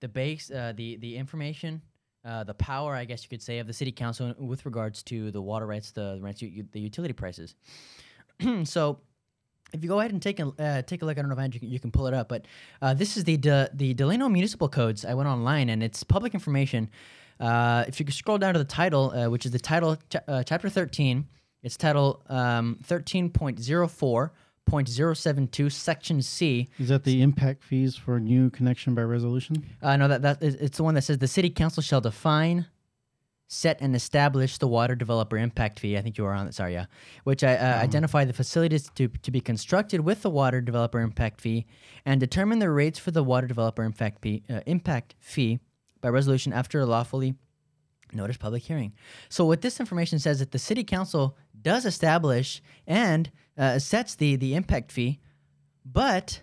the base, uh, the the information uh, the power, I guess you could say, of the city council with regards to the water rights, the rents, the utility prices. so, if you go ahead and take a uh, take a look, I don't know if Andrew, you can pull it up, but uh, this is the De- the Delano Municipal Codes. I went online and it's public information. Uh, if you could scroll down to the title, uh, which is the title, ch- uh, chapter thirteen, it's title um, thirteen point zero four point zero seven two, section C. Is that the impact fees for new connection by resolution? Uh, no, that that is, it's the one that says the city council shall define, set, and establish the water developer impact fee. I think you were on that. Sorry, yeah. Which I uh, identify the facilities to to be constructed with the water developer impact fee, and determine the rates for the water developer impact fee uh, impact fee by resolution after a lawfully notice public hearing. So what this information says that the city council does establish and uh, sets the the impact fee, but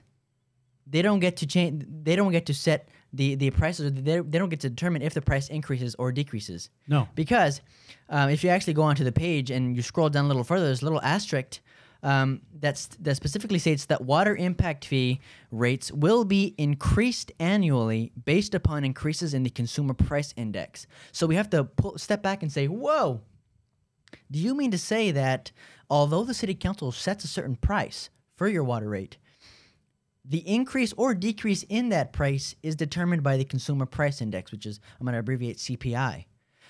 they don't get to change. They don't get to set the the prices. They, they don't get to determine if the price increases or decreases. No. Because um, if you actually go onto the page and you scroll down a little further, there's a little asterisk um, that's, that specifically states that water impact fee rates will be increased annually based upon increases in the consumer price index. So we have to pull, step back and say, whoa, do you mean to say that although the city council sets a certain price for your water rate, the increase or decrease in that price is determined by the consumer price index, which is, I'm going to abbreviate CPI.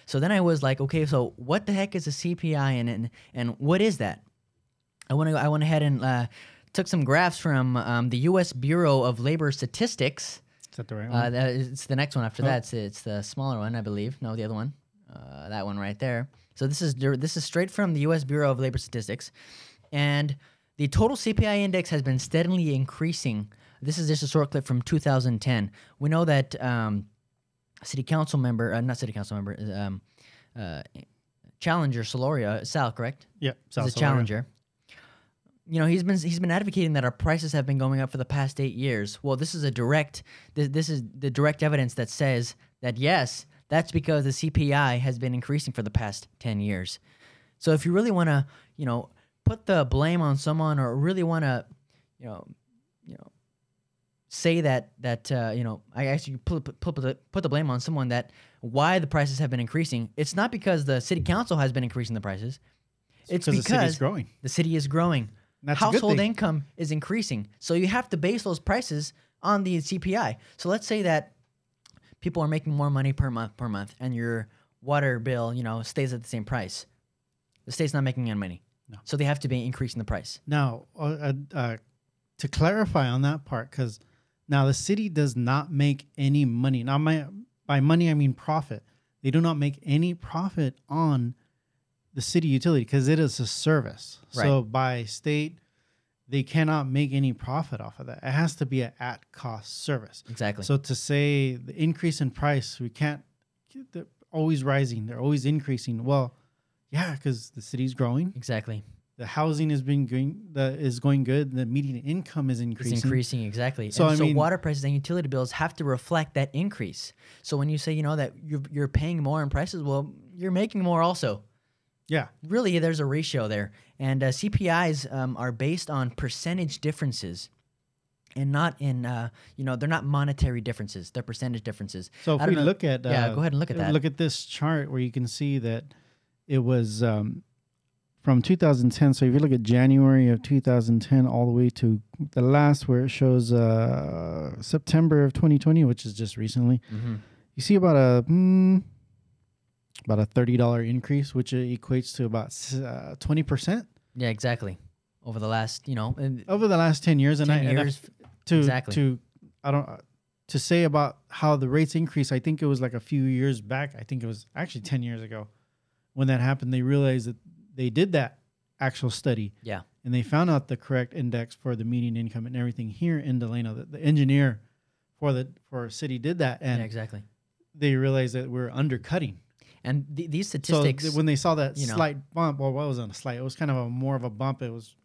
So then I was like, okay, so what the heck is a CPI and and, and what is that? I went I went ahead and uh, took some graphs from um, the U.S. Bureau of Labor Statistics. Is that the right Uh, one? that is, it's the next one after Oh. that. It's, it's the smaller one, I believe. No, the other one. Uh, that one right there. So this is this is straight from the U.S. Bureau of Labor Statistics, and the total CPI index has been steadily increasing. This is just a short clip from 2010. We know that um, city council member, uh, not city council member, um, uh, Challenger Solorio, Sal, correct? yeah, He's a challenger. You know, he's been he's been advocating that our prices have been going up for the past eight years. Well, this is a direct this, this is the direct evidence that says that yes, that's because the CPI has been increasing for the past ten years. So if you really want to, you know, put the blame on someone, or really want to, you know, you know, say that that uh, you know, I actually put put, put the put the blame on someone that why the prices have been increasing. It's not because the city council has been increasing the prices. It's because the city is growing. the city is growing. That's a good Household income is increasing. So you have to base those prices on the CPI. So let's say that people are making more money per month per month and your water bill, you know, stays at the same price. The state's not making any money. No. So they have to be increasing the price. Now, uh, uh, uh, to clarify on that part, because now the city does not make any money. Now, my by money I mean profit. They do not make any profit on the city utility because it is a service. So by state, they cannot make any profit off of that. It has to be an at cost service. Exactly. So to say the increase in price, we can't. They're always rising. They're always increasing. Well, yeah, because the city's growing exactly. the housing has been going the is going good the median income is increasing It's increasing exactly. So, and I so mean- water prices and utility bills have to reflect that increase. So when you say, you know, that you're, you're paying more in prices, well, you're making more also. yeah really there's a ratio there and uh, cpis um, are based on percentage differences and not in uh, you know they're not monetary differences they're percentage differences so if we know- look at uh, yeah, go ahead and look at that. look at this chart where you can see that it was um, from 2010 so if you look at january of 2010 all the way to the last where it shows uh, september of 2020 which is just recently mm-hmm. you see about a mm, about a $30 increase which equates to about s- uh, 20% yeah exactly over the last you know over the last 10 years and 10 I, and I years to Exactly. to I don't uh, to say about how the rates increase. I think it was like a few years back. I think it was actually ten years ago when that happened. They realized that they did that actual study yeah and they found out the correct index for the median income and everything here in Delano. The, the engineer for the for our city did that, and yeah exactly they realized that we're undercutting. and th- these So statistics th- when they saw that you know. slight bump, well, what was on a slight? It was kind of a more of a bump. It was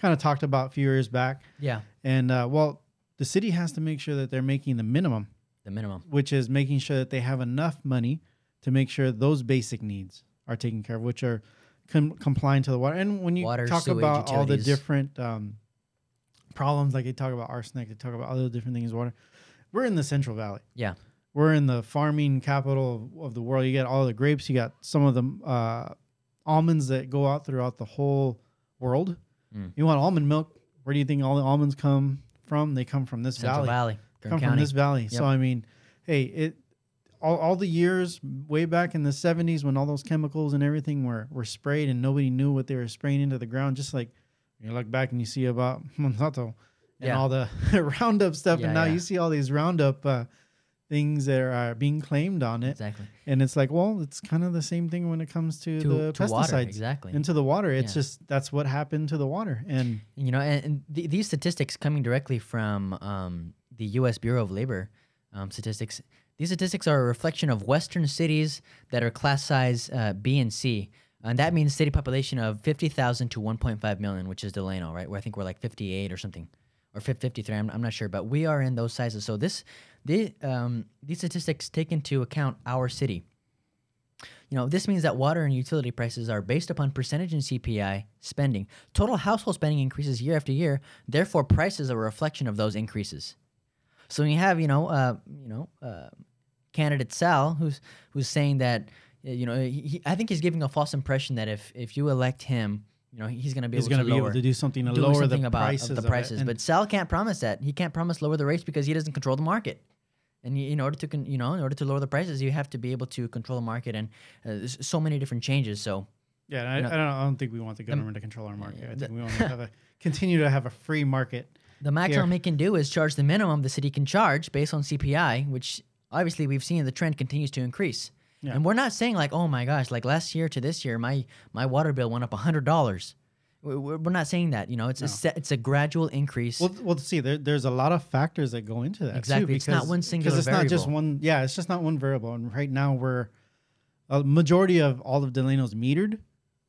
kind of talked about a few years back, yeah and uh, well, the city has to make sure that they're making the minimum the minimum which is making sure that they have enough money to make sure those basic needs are taken care of, which are com- complying to the water. And when you Water, talk sewage, about all the different um, problems, like they talk about arsenic, they talk about other different things, water. We're in the Central Valley. Yeah. we're in the farming capital of, of the world. You get all the grapes. You got some of the uh, almonds that go out throughout the whole world. Mm. You want almond milk? Where do you think all the almonds come from? They come from this Central valley. Valley, Kern Come County. from this valley. Yep. So I mean, hey, it all, all the years way back in the 70s when all those chemicals and everything were, were sprayed and nobody knew what they were spraying into the ground just like you look back and you see about Monsanto and Yeah. all the Roundup stuff Yeah, and now yeah. you see all these Roundup uh, things that are being claimed on it exactly. and it's like well it's kind of the same thing when it comes to, To, the to pesticides water, exactly. into the water it's just that's what happened to the water and you know, and, and th- these statistics coming directly from um, the U.S. Bureau of Labor um, statistics. These statistics are a reflection of Western cities that are class size uh, B and C, and that means city population of fifty thousand to one point five million, which is Delano, right? Where I think we're like fifty eight or something, or fifty three. I'm, I'm not sure, but we are in those sizes. So this, the um, these statistics take into account our city. You know, this means that water and utility prices are based upon percentage in CPI spending. Total household spending increases year after year. Therefore, prices are a reflection of those increases. So when you have, you know, uh, you know, uh, candidate Sal, who's who's saying that, uh, you know, he, he- I think he's giving a false impression that if if you elect him, you know, he's going to be he's able going to be lower able to do something to do lower something the about prices of the prices. But Sal can't promise that. He can't promise lower the rates because he doesn't control the market. And in order to, con- you know, in order to lower the prices, you have to be able to control the market, and uh, there's so many different changes. So Yeah, I, You know, I don't. I don't think we want the government to control our market. I the- think we want to have a continue to have a free market. the maximum Here. it can do is charge the minimum the city can charge based on CPI, which obviously we've seen the trend continues to increase. Yeah. And we're not saying like, oh my gosh, like last year to this year, my my water bill went up hundred dollars. We're, not saying that. You know, it's a set, it's a gradual increase. Well, well, see, there, there's a lot of factors that go into that. too, Exactly, it's not one single. because it's not just one. Yeah, it's just not one variable. And right now, we're a majority of all of Delano's metered.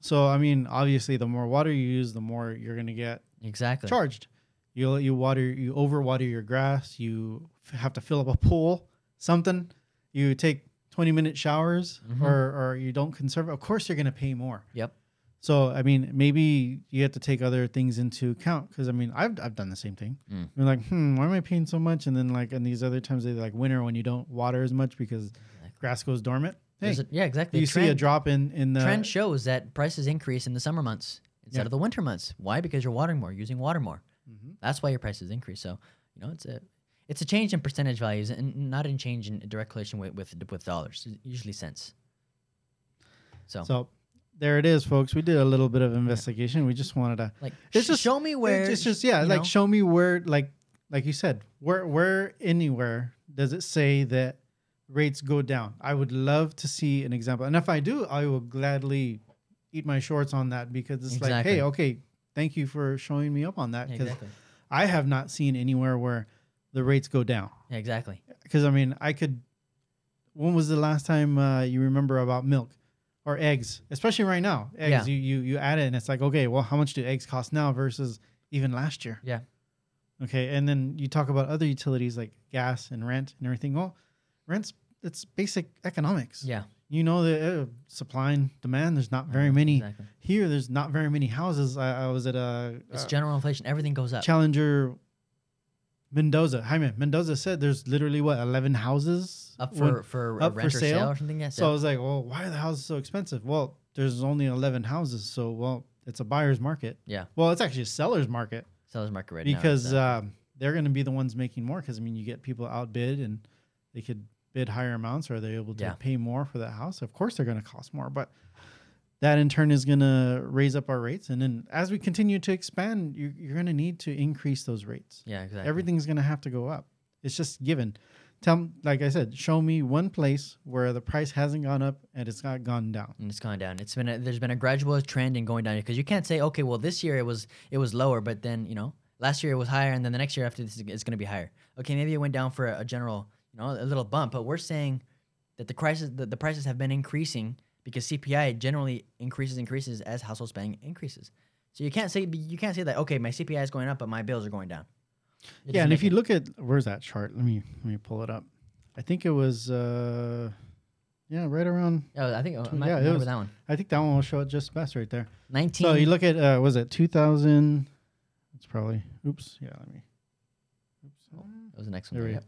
So I mean, obviously, the more water you use, the more you're going to get exactly. charged. You you water you overwater your grass. You f- have to fill up a pool, something. You take 20 minute showers, Mhm. or or you don't conserve. Of course, you're going to pay more. Yep. So I mean, maybe you have to take other things into account because I mean, I've I've done the same thing. Mm. You're like, hmm, why am I paying so much? And then like, in these other times, they like winter when you don't water as much because grass goes dormant. Hey, a- yeah, exactly. you The see a drop in in the trend shows that prices increase in the summer months instead Yeah. of the winter months. Why? Because you're watering more, using water more. Mhm. That's why your prices increase. So you know, it's a it's a change in percentage values and not in change in direct correlation with with, with dollars. Usually cents. So, So there it is, folks. We did a little bit of investigation. We just wanted to. like, it's just- show me where. it's just yeah, like know? show me where like like you said, where where anywhere does it say that rates go down? I would love to see an example. And if I do, I will gladly eat my shorts on that because it's like, hey, okay, thank you for showing me up on that because exactly. I have not seen anywhere where the rates go down. Yeah, exactly. Because I mean, I could. When was the last time uh, you remember about milk or eggs? Especially right now, eggs. Yeah. You you you add it, and it's like, okay, well, how much do eggs cost now versus even last year? Yeah. Okay, and then you talk about other utilities like gas and rent and everything. Well, rent's it's basic economics. Yeah. You know the uh, supply and demand. There's not very Uh, many Exactly. here. There's not very many houses. I, I was at a, It's uh, general inflation. Everything goes up. Challenger Mendoza. Jaime Mendoza said there's literally what 11 houses up when- for for a up for rent or sale? sale or something. Yeah. so I was like, well, why are the houses so expensive? Well, there's only 11 houses. So, well, it's a buyer's market. Yeah. Well, it's actually a seller's market seller's market right now. because uh, um, they're going to be the ones making more. Because, I mean, you get people outbid and they could bid higher amounts or they're able to Yeah. pay more for that house. Of course, they're going to cost more. But that in turn is going to raise up our rates. And then as we continue to expand, you're, you're going to need to increase those rates. yeah, exactly. Everything's going to have to go up. It's just given. Tell, like I said, show me one place where the price hasn't gone up and it's not gone down. and it's gone down. It's been a, there's been a gradual trend in going down because you can't say okay, well this year it was it was lower, but then you know last year it was higher, and then the next year after this is- it's going to be higher. Okay, maybe it went down for a, a general you know a little bump, but we're saying that the prices the, the prices have been increasing because CPI generally increases increases as household spending increases. So you can't say you can't say that okay, my CPI is going up, but my bills are going down. It yeah, and if you it- look at where's that chart? Let me let me pull it up. I think it was uh yeah, right around oh, I think oh, tw- I might yeah, it was- that one. I think that one will show it just best right there. Nineteen. So you look at uh was it 2000 It's probably oops, yeah, let me Oops. oh, that was the next one. There we Yep.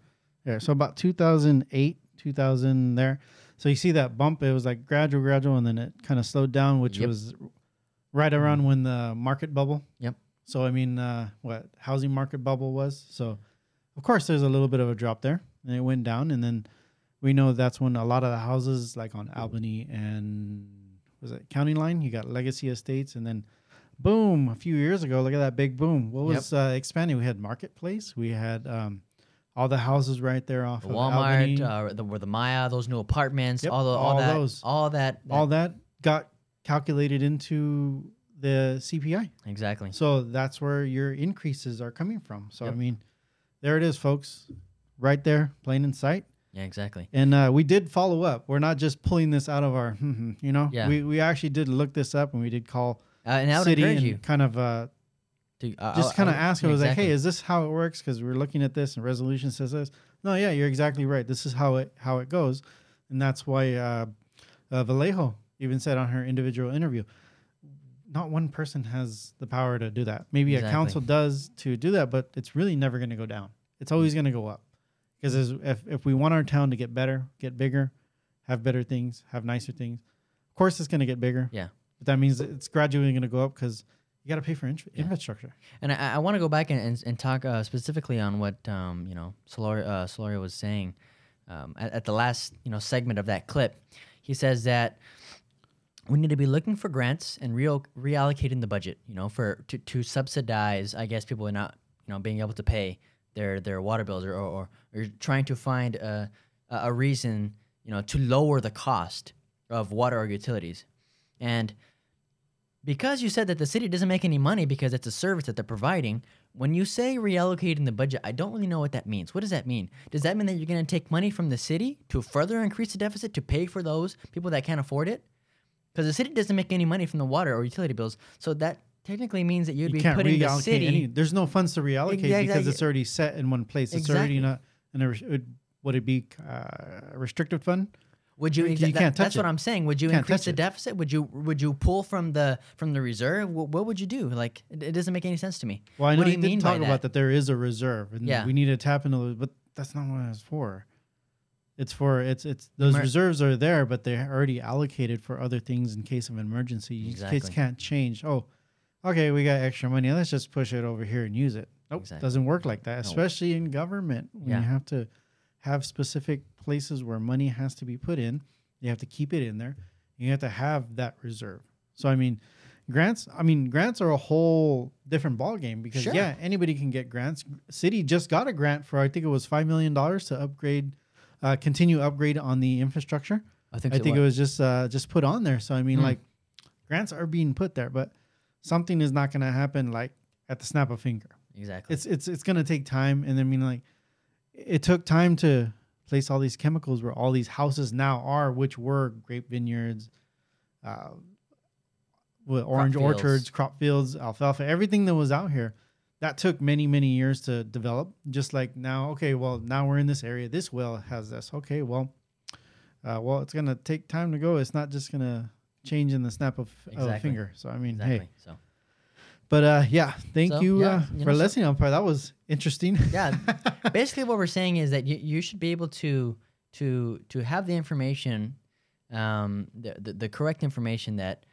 Yeah, so about 2008 2000 there. So you see that bump. It was like gradual, gradual, and then it kind of slowed down, which Yep. was right around when the market bubble. Yep. So I mean, uh, what housing market bubble was. So of course, there's a little bit of a drop there, and it went down, and then we know that's when a lot of the houses, like on Albany and was it County Line, you got Legacy Estates, and then boom, a few years ago, look at that big boom. What Yep. was uh, expanding? We had Marketplace, we had um, all the houses right there off The of Walmart, Albany. uh, the, where the Maya, those new apartments, Yep, all, the, all, all that, those. all that, all that got calculated into the CPI. exactly. So that's where your increases are coming from. So I mean, there it is, folks, right there, plain in sight. Yeah, exactly. And uh, we did follow up. We're not just pulling this out of our, you know, Yeah. we, we actually did look this up and we did call Uh, and I would city encourage and you kind of uh, to uh, just kind of ask. I was like, hey, is this how it works? Because we're looking at this and resolution says this. No, yeah, you're exactly right. This is how it how it goes, and that's why uh, uh, Vallejo even said on her individual interview, not one person has the power to do that. Maybe Exactly. a council does to do that, but it's really never going to go down. It's always going to go up because if if we want our town to get better, get bigger, have better things, have nicer things, of course it's going to get bigger. Yeah. but that means it's gradually going to go up because you got to pay for in- Yeah. infrastructure. And I, I want to go back and, and, and talk uh, specifically on what um, you know Solorio, uh, was saying um, at, at the last you know segment of that clip. He says that we need to be looking for grants and real reallocating the budget. You know, for to, to subsidize, I guess people are not you know being able to pay their their water bills or or, or trying to find a a a reason you know to lower the cost of water or utilities, and because you said that the city doesn't make any money because it's a service that they're providing, when you say reallocating the budget, I don't really know what that means. What does that mean? Does that mean that you're going to take money from the city to further increase the deficit to pay for those people that can't afford it? Because the city doesn't make any money from the water or utility bills, so that technically means that you'd you be can't putting the reallocate city. any. There's no funds to reallocate Yeah, because it's already set in one place. It's already not in a it- would it be uh, a restricted fund? Would you? You exa- can't that- touch that's what. I'm saying. Would you Can't increase the it. deficit? Would you? Would you pull from the from the reserve? What, what would you do? Like it, it doesn't make any sense to me. Well, I know What do you you mean by talk about that there is a reserve, and Yeah. we need to tap into those, but that's not what it's for. It's for it's it's those Emer- reserves are there, but they're already allocated for other things in case of an emergency. You kids can't change. Oh, okay, we got extra money. Let's just push it over here and use it. Nope, Exactly. doesn't work like that, especially in government when Yeah. you have to have specific places where money has to be put in. You have to keep it in there. You have to have that reserve. So I mean, grants. I mean, grants are a whole different ballgame because Sure. yeah, anybody can get grants. City just got a grant for I think it was five million dollars to upgrade, uh, continue upgrade on the infrastructure. I think. I so. think What- it was just uh, just put on there. So I mean, Hmm. like, grants are being put there, but something is not going to happen like at the snap of a finger. exactly. It's it's it's going to take time, and I mean, like, it took time to place all these chemicals where all these houses now are, which were grape vineyards, uh, with orange orchards, crop fields, alfalfa, everything that was out here. That took many many years to develop. Just like now, okay, well now we're in this area. This well has this. Okay, well, uh, well it's gonna take time to go. It's not just gonna change in the snap of, of a finger. So I mean, exactly. hey, So but uh, yeah, thank So, you, yeah, uh, you for know, so- listening on part. That was interesting. yeah, basically what we're saying is that you, you should be able to to to have the information, um, the, the the correct information that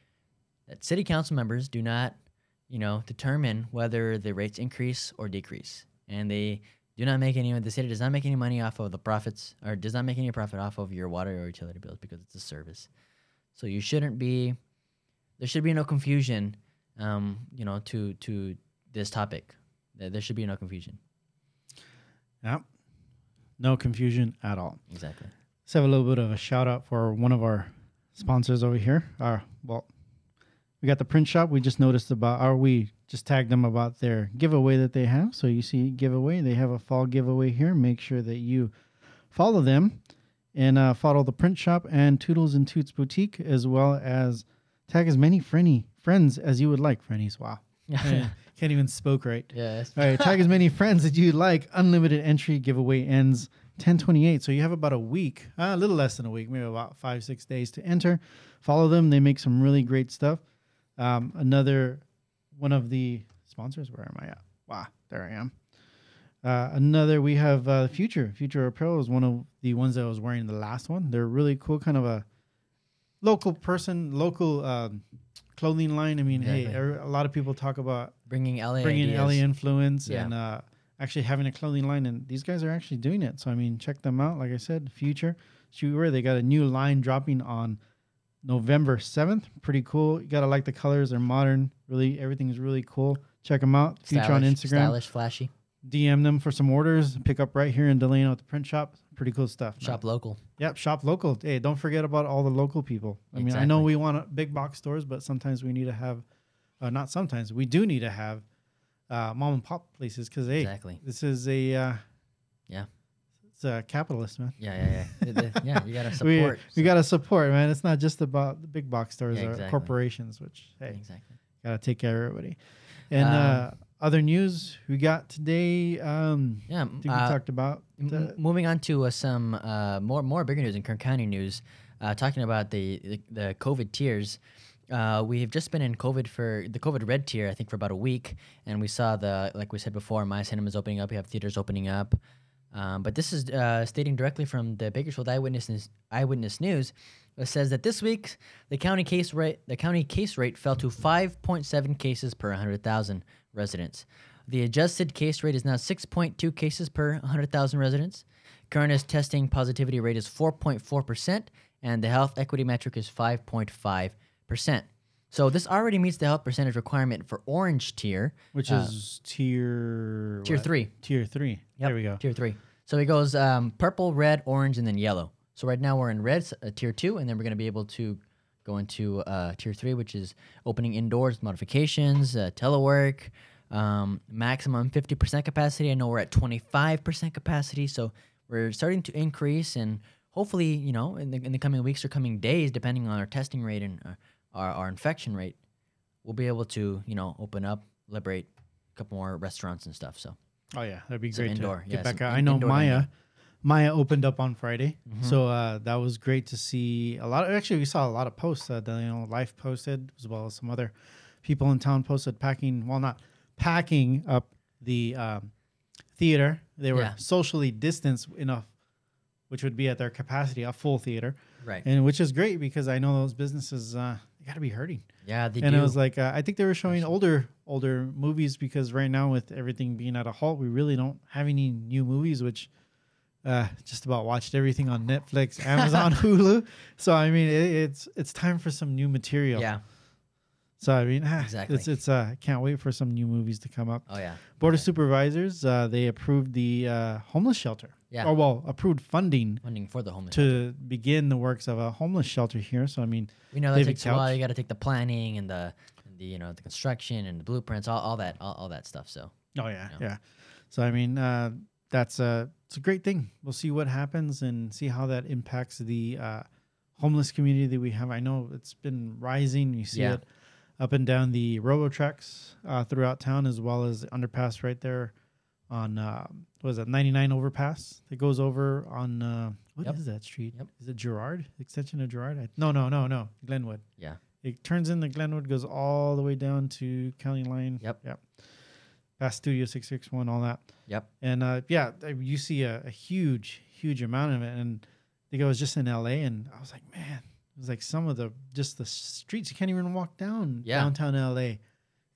that city council members do not, you know, determine whether the rates increase or decrease, and they do not make any. Of the city does not make any money off of the profits, or does not make any profit off of your water or utility bills because it's a service. So you shouldn't be. There should be no confusion, um, you know, to to this topic. There should be no confusion. Yep. No confusion at all. Exactly. Let's have a little bit of a shout out for one of our sponsors over here. Uh, well, we got the print shop. We just noticed about, or we just tagged them about their giveaway that they have. So you see giveaway, they have a fall giveaway here. Make sure that you follow them and uh, follow the print shop and Toodles and Toots Boutique, as well as tag as many friendly friends as you would like. Friendies, wow. can't can't even spoke right. Yes. All right, tag as many friends as you'd like. Unlimited entry giveaway ends 1028. So you have about a week, uh, a little less than a week, maybe about five, six days to enter. Follow them. They make some really great stuff. Um, another one of the sponsors, where am I at? Wow, there I am. Uh, another we have uh, Future. Future Apparel is one of the ones that I was wearing the last one. They're really cool, kind of a local person, local um, clothing line. I mean, hey, Exactly. every- a lot of people talk about Bringing LA bringing ideas. LA influence Yeah. and uh, actually having a clothing line, and these guys are actually doing it. So I mean, check them out. Like I said, Future Streetwear. They got a new line dropping on November seventh. Pretty cool. You gotta like the colors. They're modern. Really, everything's really cool. Check them out. Future on Instagram. Stylish, flashy. DM them for some orders. Pick up right here in Delano at the print shop. Pretty cool stuff. man. Shop local. Yep, shop local. Hey, don't forget about all the local people. I mean, I know we want big box stores, but sometimes we need to have, uh, not sometimes, we do need to have uh, mom and pop places because, hey, Exactly. this is a, uh, Yeah. it's a capitalist, man. Yeah, yeah, yeah. Yeah, you gotta We, support. we got to support, man. It's not just about the big box stores Yeah, or corporations, which, hey, Exactly. got to take care of everybody. And Um, uh, other news we got today, um, Yeah. We uh, talked about. M- moving on to uh, some uh, more more bigger news in Kern County news, uh, talking about the, the the COVID tiers. Uh, we have just been in COVID for the COVID red tier, I think, for about a week, and we saw the like we said before, my cinema is opening up. We have theaters opening up, um, but this is uh, stating directly from the Bakersfield Eyewitness Eyewitness News. It says that this week the county case rate the county case rate fell to 5.7 cases per 100,000 residents. The adjusted case rate is now 6.2 cases per 100,000 residents. Current testing positivity rate is 4.4%, and the health equity metric is 5.5%. So this already meets the health percentage requirement for orange tier, which uh, is tier tier what? three. Tier three. Yep, There we go. Tier three. So it goes um, purple, red, orange, and then yellow. So right now we're in red, uh, tier two, and then we're going to be able to go into uh, tier three, which is opening indoors modifications, uh, telework, um, maximum 50% capacity. I know we're at 25% capacity, so we're starting to increase, and hopefully, you know, in the, in the coming weeks or coming days, depending on our testing rate and uh, our, our infection rate, we'll be able to, you know, open up, liberate a couple more restaurants and stuff. So. Oh yeah, that'd be great indoor, to yeah, get back out. I know Maya. dining. Maya opened up on Friday, Mhm. so uh, that was great to see. A lot. Of, actually, we saw a lot of posts that you know Life posted, as well as some other people in town posted packing. Well, not packing up the um, theater. They were Yeah. socially distanced enough, which would be at their capacity, a full theater, Right. and which is great because I know those businesses uh, got to be hurting Yeah, they and do. it was like uh, I think they were showing older older movies because right now with everything being at a halt, we really don't have any new movies. Which uh, just about watched everything on Netflix, Amazon, Hulu. So I mean, it, it's it's time for some new material. yeah. So I mean, ah, Exactly. it's it's uh, can't wait for some new movies to come up. Oh yeah. Board of Supervisors, uh, they approved the uh, homeless shelter. Yeah. Or well, approved funding Funding for the homeless. to begin the works of a homeless shelter here. So I mean, we know that takes a while. You got to take the planning and the, and the you know the construction and the blueprints, all, all that, all, all that stuff. So Oh yeah, Yeah. yeah. So I mean, uh, that's a it's a great thing. We'll see what happens and see how that impacts the uh, homeless community that we have. I know it's been rising. You see Yeah. it up and down the robo tracks uh, throughout town, as well as the underpass right there on uh, what is it, 99 overpass that goes over on uh, what is Yep. that street? Yep. Is it Gerard? Extension of Gerard? I, no, no, no, no. Glenwood. yeah. It turns into Glenwood, goes all the way down to County Line. Yep. Yep. Past Studio 661, all that. Yep. And uh, yeah, you see a, a huge, huge amount of it. And I think I was just in LA and I was like, man, it was like some of the just the streets you can't even walk down Yeah. downtown LA.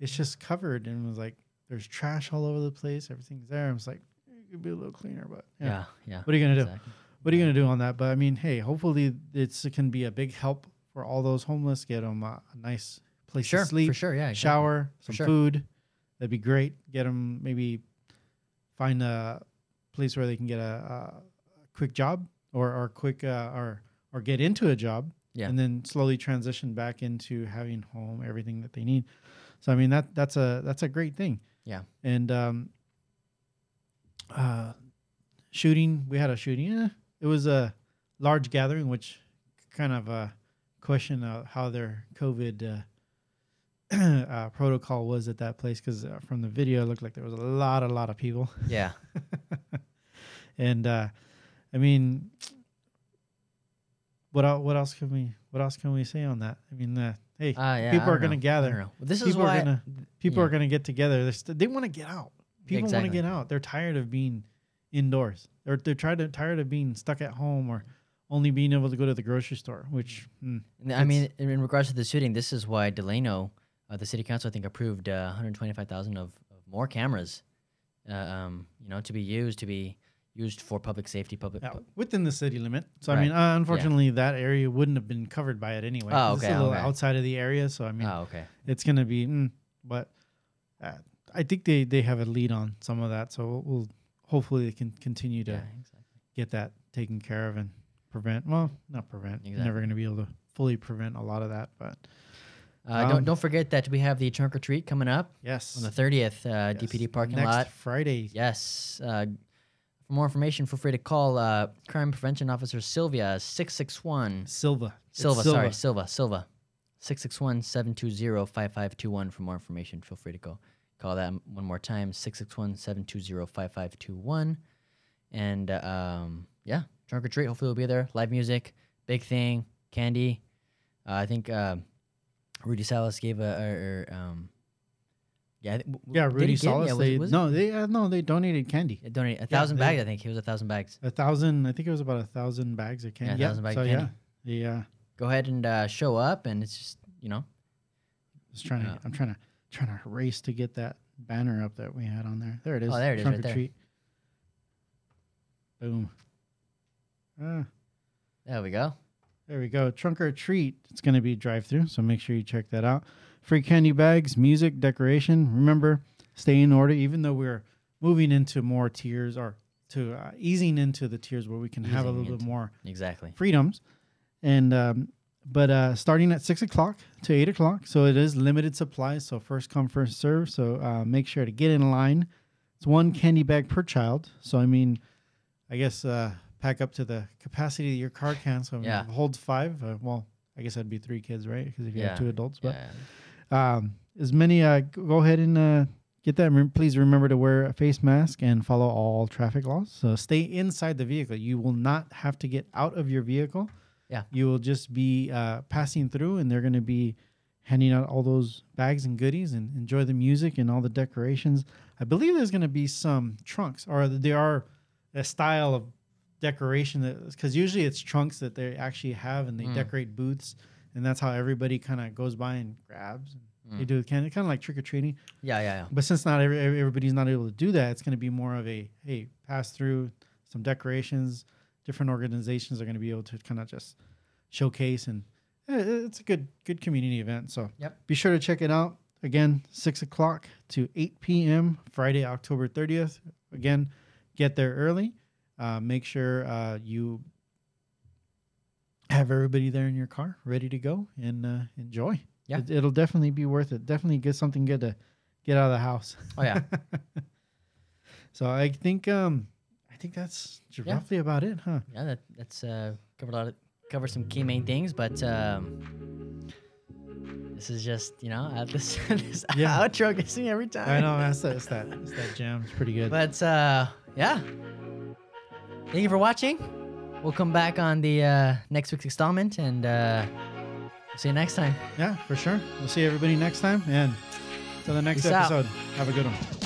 It's just covered and it was like there's trash all over the place. Everything's there. I was like, it could be a little cleaner, but Yeah. yeah. Yeah. What are you gonna do? What are you gonna do on that? But I mean, hey, hopefully it's, it can be a big help for all those homeless. Get them a, a nice place Sure. to sleep, For sure. Yeah. exactly. shower, some sure. food. That'd be great. Get them maybe find a place where they can get a, a quick job or or quick uh, or or get into a job. Yeah. And then slowly transition back into having home, everything that they need. So I mean that that's a that's a great thing. Yeah. And um uh shooting, we had a shooting. eh, it was a large gathering which kind of uh question uh, how their COVID uh, uh, protocol was at that place because uh, from the video it looked like there was a lot, a lot of people, Yeah. and uh, I mean, what el- what else can we what else can we say on that? I mean, uh, hey, Uh, yeah. people are don't gonna gather. This is People are why. gonna people yeah. are gonna get together. St- they want to get out. People want to get out. They're tired of being indoors. They're they're tired of tired of being stuck at home or only being able to go to the grocery store. Which mm, I mean, in regards to the shooting, this is why Delano, uh, the city council, I think, approved uh, 125,000 of, of more cameras, uh, um, you know, to be used to be used for public safety, public. yeah, within the city limit. So I mean, uh, unfortunately, that area wouldn't have been covered by it anyway. Oh, 'cause It's a little okay. outside of the area. So I mean, oh, okay. it's gonna be. Mm, but uh, I think they they have a lead on some of that. So we'll, we'll hopefully they can continue to Yeah, exactly. get that taken care of and prevent. Well, not prevent. You're never going to be able to fully prevent a lot of that, but Uh, Um, don't don't forget that we have the trunk or treat coming up yes, on the 30th, uh, yes, DPD parking next lot. Friday. Yes. Uh, for more information, feel free to call uh, Crime Prevention Officer Sylvia 661 Silva. It's Silva, sorry, Silva, Silva. 661-720-5521 for more information. Feel free to go call that one more time, 661-720-5521. And uh, um, yeah, trunk or treat. Hopefully we'll be there. Live music, big thing, candy. Uh, I think uh, Rudy Salas gave a, or, or, um, yeah, w- Yeah, Rudy Salas. yeah, was- they was no, they uh, no, they donated candy. yeah, donated a thousand they- bags. I think it was a thousand bags. A thousand. I think it was about a thousand bags of candy. Yeah, a thousand bags so of yeah, candy. yeah. Go ahead and uh, show up, and it's just you know Just trying Yeah. to. I'm trying to trying to race to get that banner up that we had on there. There it is. Oh, there it is, right there. treat. Boom. Ah, there we go. There we go. Trunk or treat. It's going to be drive through, so make sure you check that out. Free candy bags, music, decoration. Remember, stay in order. Even though we're moving into more tiers or to uh, easing into the tiers where we can have a little bit more Exactly. freedoms, and um, but uh, starting at six o'clock to eight o'clock, so it is limited supply. So first come, first serve. So uh, make sure to get in line. It's one candy bag per child. So I mean, I guess uh, pack up to the capacity of your car can. So Yeah. holds five. Uh, well, I guess that'd be three kids, right? Because if you Yeah. have two adults, but Yeah. um, as many uh, go ahead and uh, get that. Rem- Please remember to wear a face mask and follow all traffic laws. So stay inside the vehicle. You will not have to get out of your vehicle. Yeah. You will just be uh, passing through, and they're going to be handing out all those bags and goodies and enjoy the music and all the decorations. I believe there's going to be some trunks, or there are a style of decoration that because usually it's trunks that they actually have and they Mm. decorate booths, and that's how everybody kind of goes by and grabs. And They Mm. do it kind of kind of like trick or treating, Yeah, yeah, yeah. but since not every, every- everybody's not able to do that, it's going to be more of a hey, pass through some decorations. Different organizations are going to be able to kind of just showcase, and eh, it's a good good community event. So Yep. be sure to check it out. Again, six o'clock to eight p.m. Friday, October thirtieth. Again, get there early. Uh, make sure uh, you have everybody there in your car ready to go and uh, enjoy. Yeah. It, it'll definitely be worth it. Definitely get something good to get out of the house. Oh yeah. so I think um I think that's Yeah. roughly about it, huh? yeah, that that's uh covered a lot of covered some key main things, but um this is just, you know, uh, this this Yeah. outro gets me every time. I know that's that, it's that it's that jam. It's pretty good. But uh yeah. Thank you for watching. We'll come back on the uh next week's installment and uh see you next time. yeah, for sure. We'll see everybody next time and till the next Peace out. episode. Have a good one.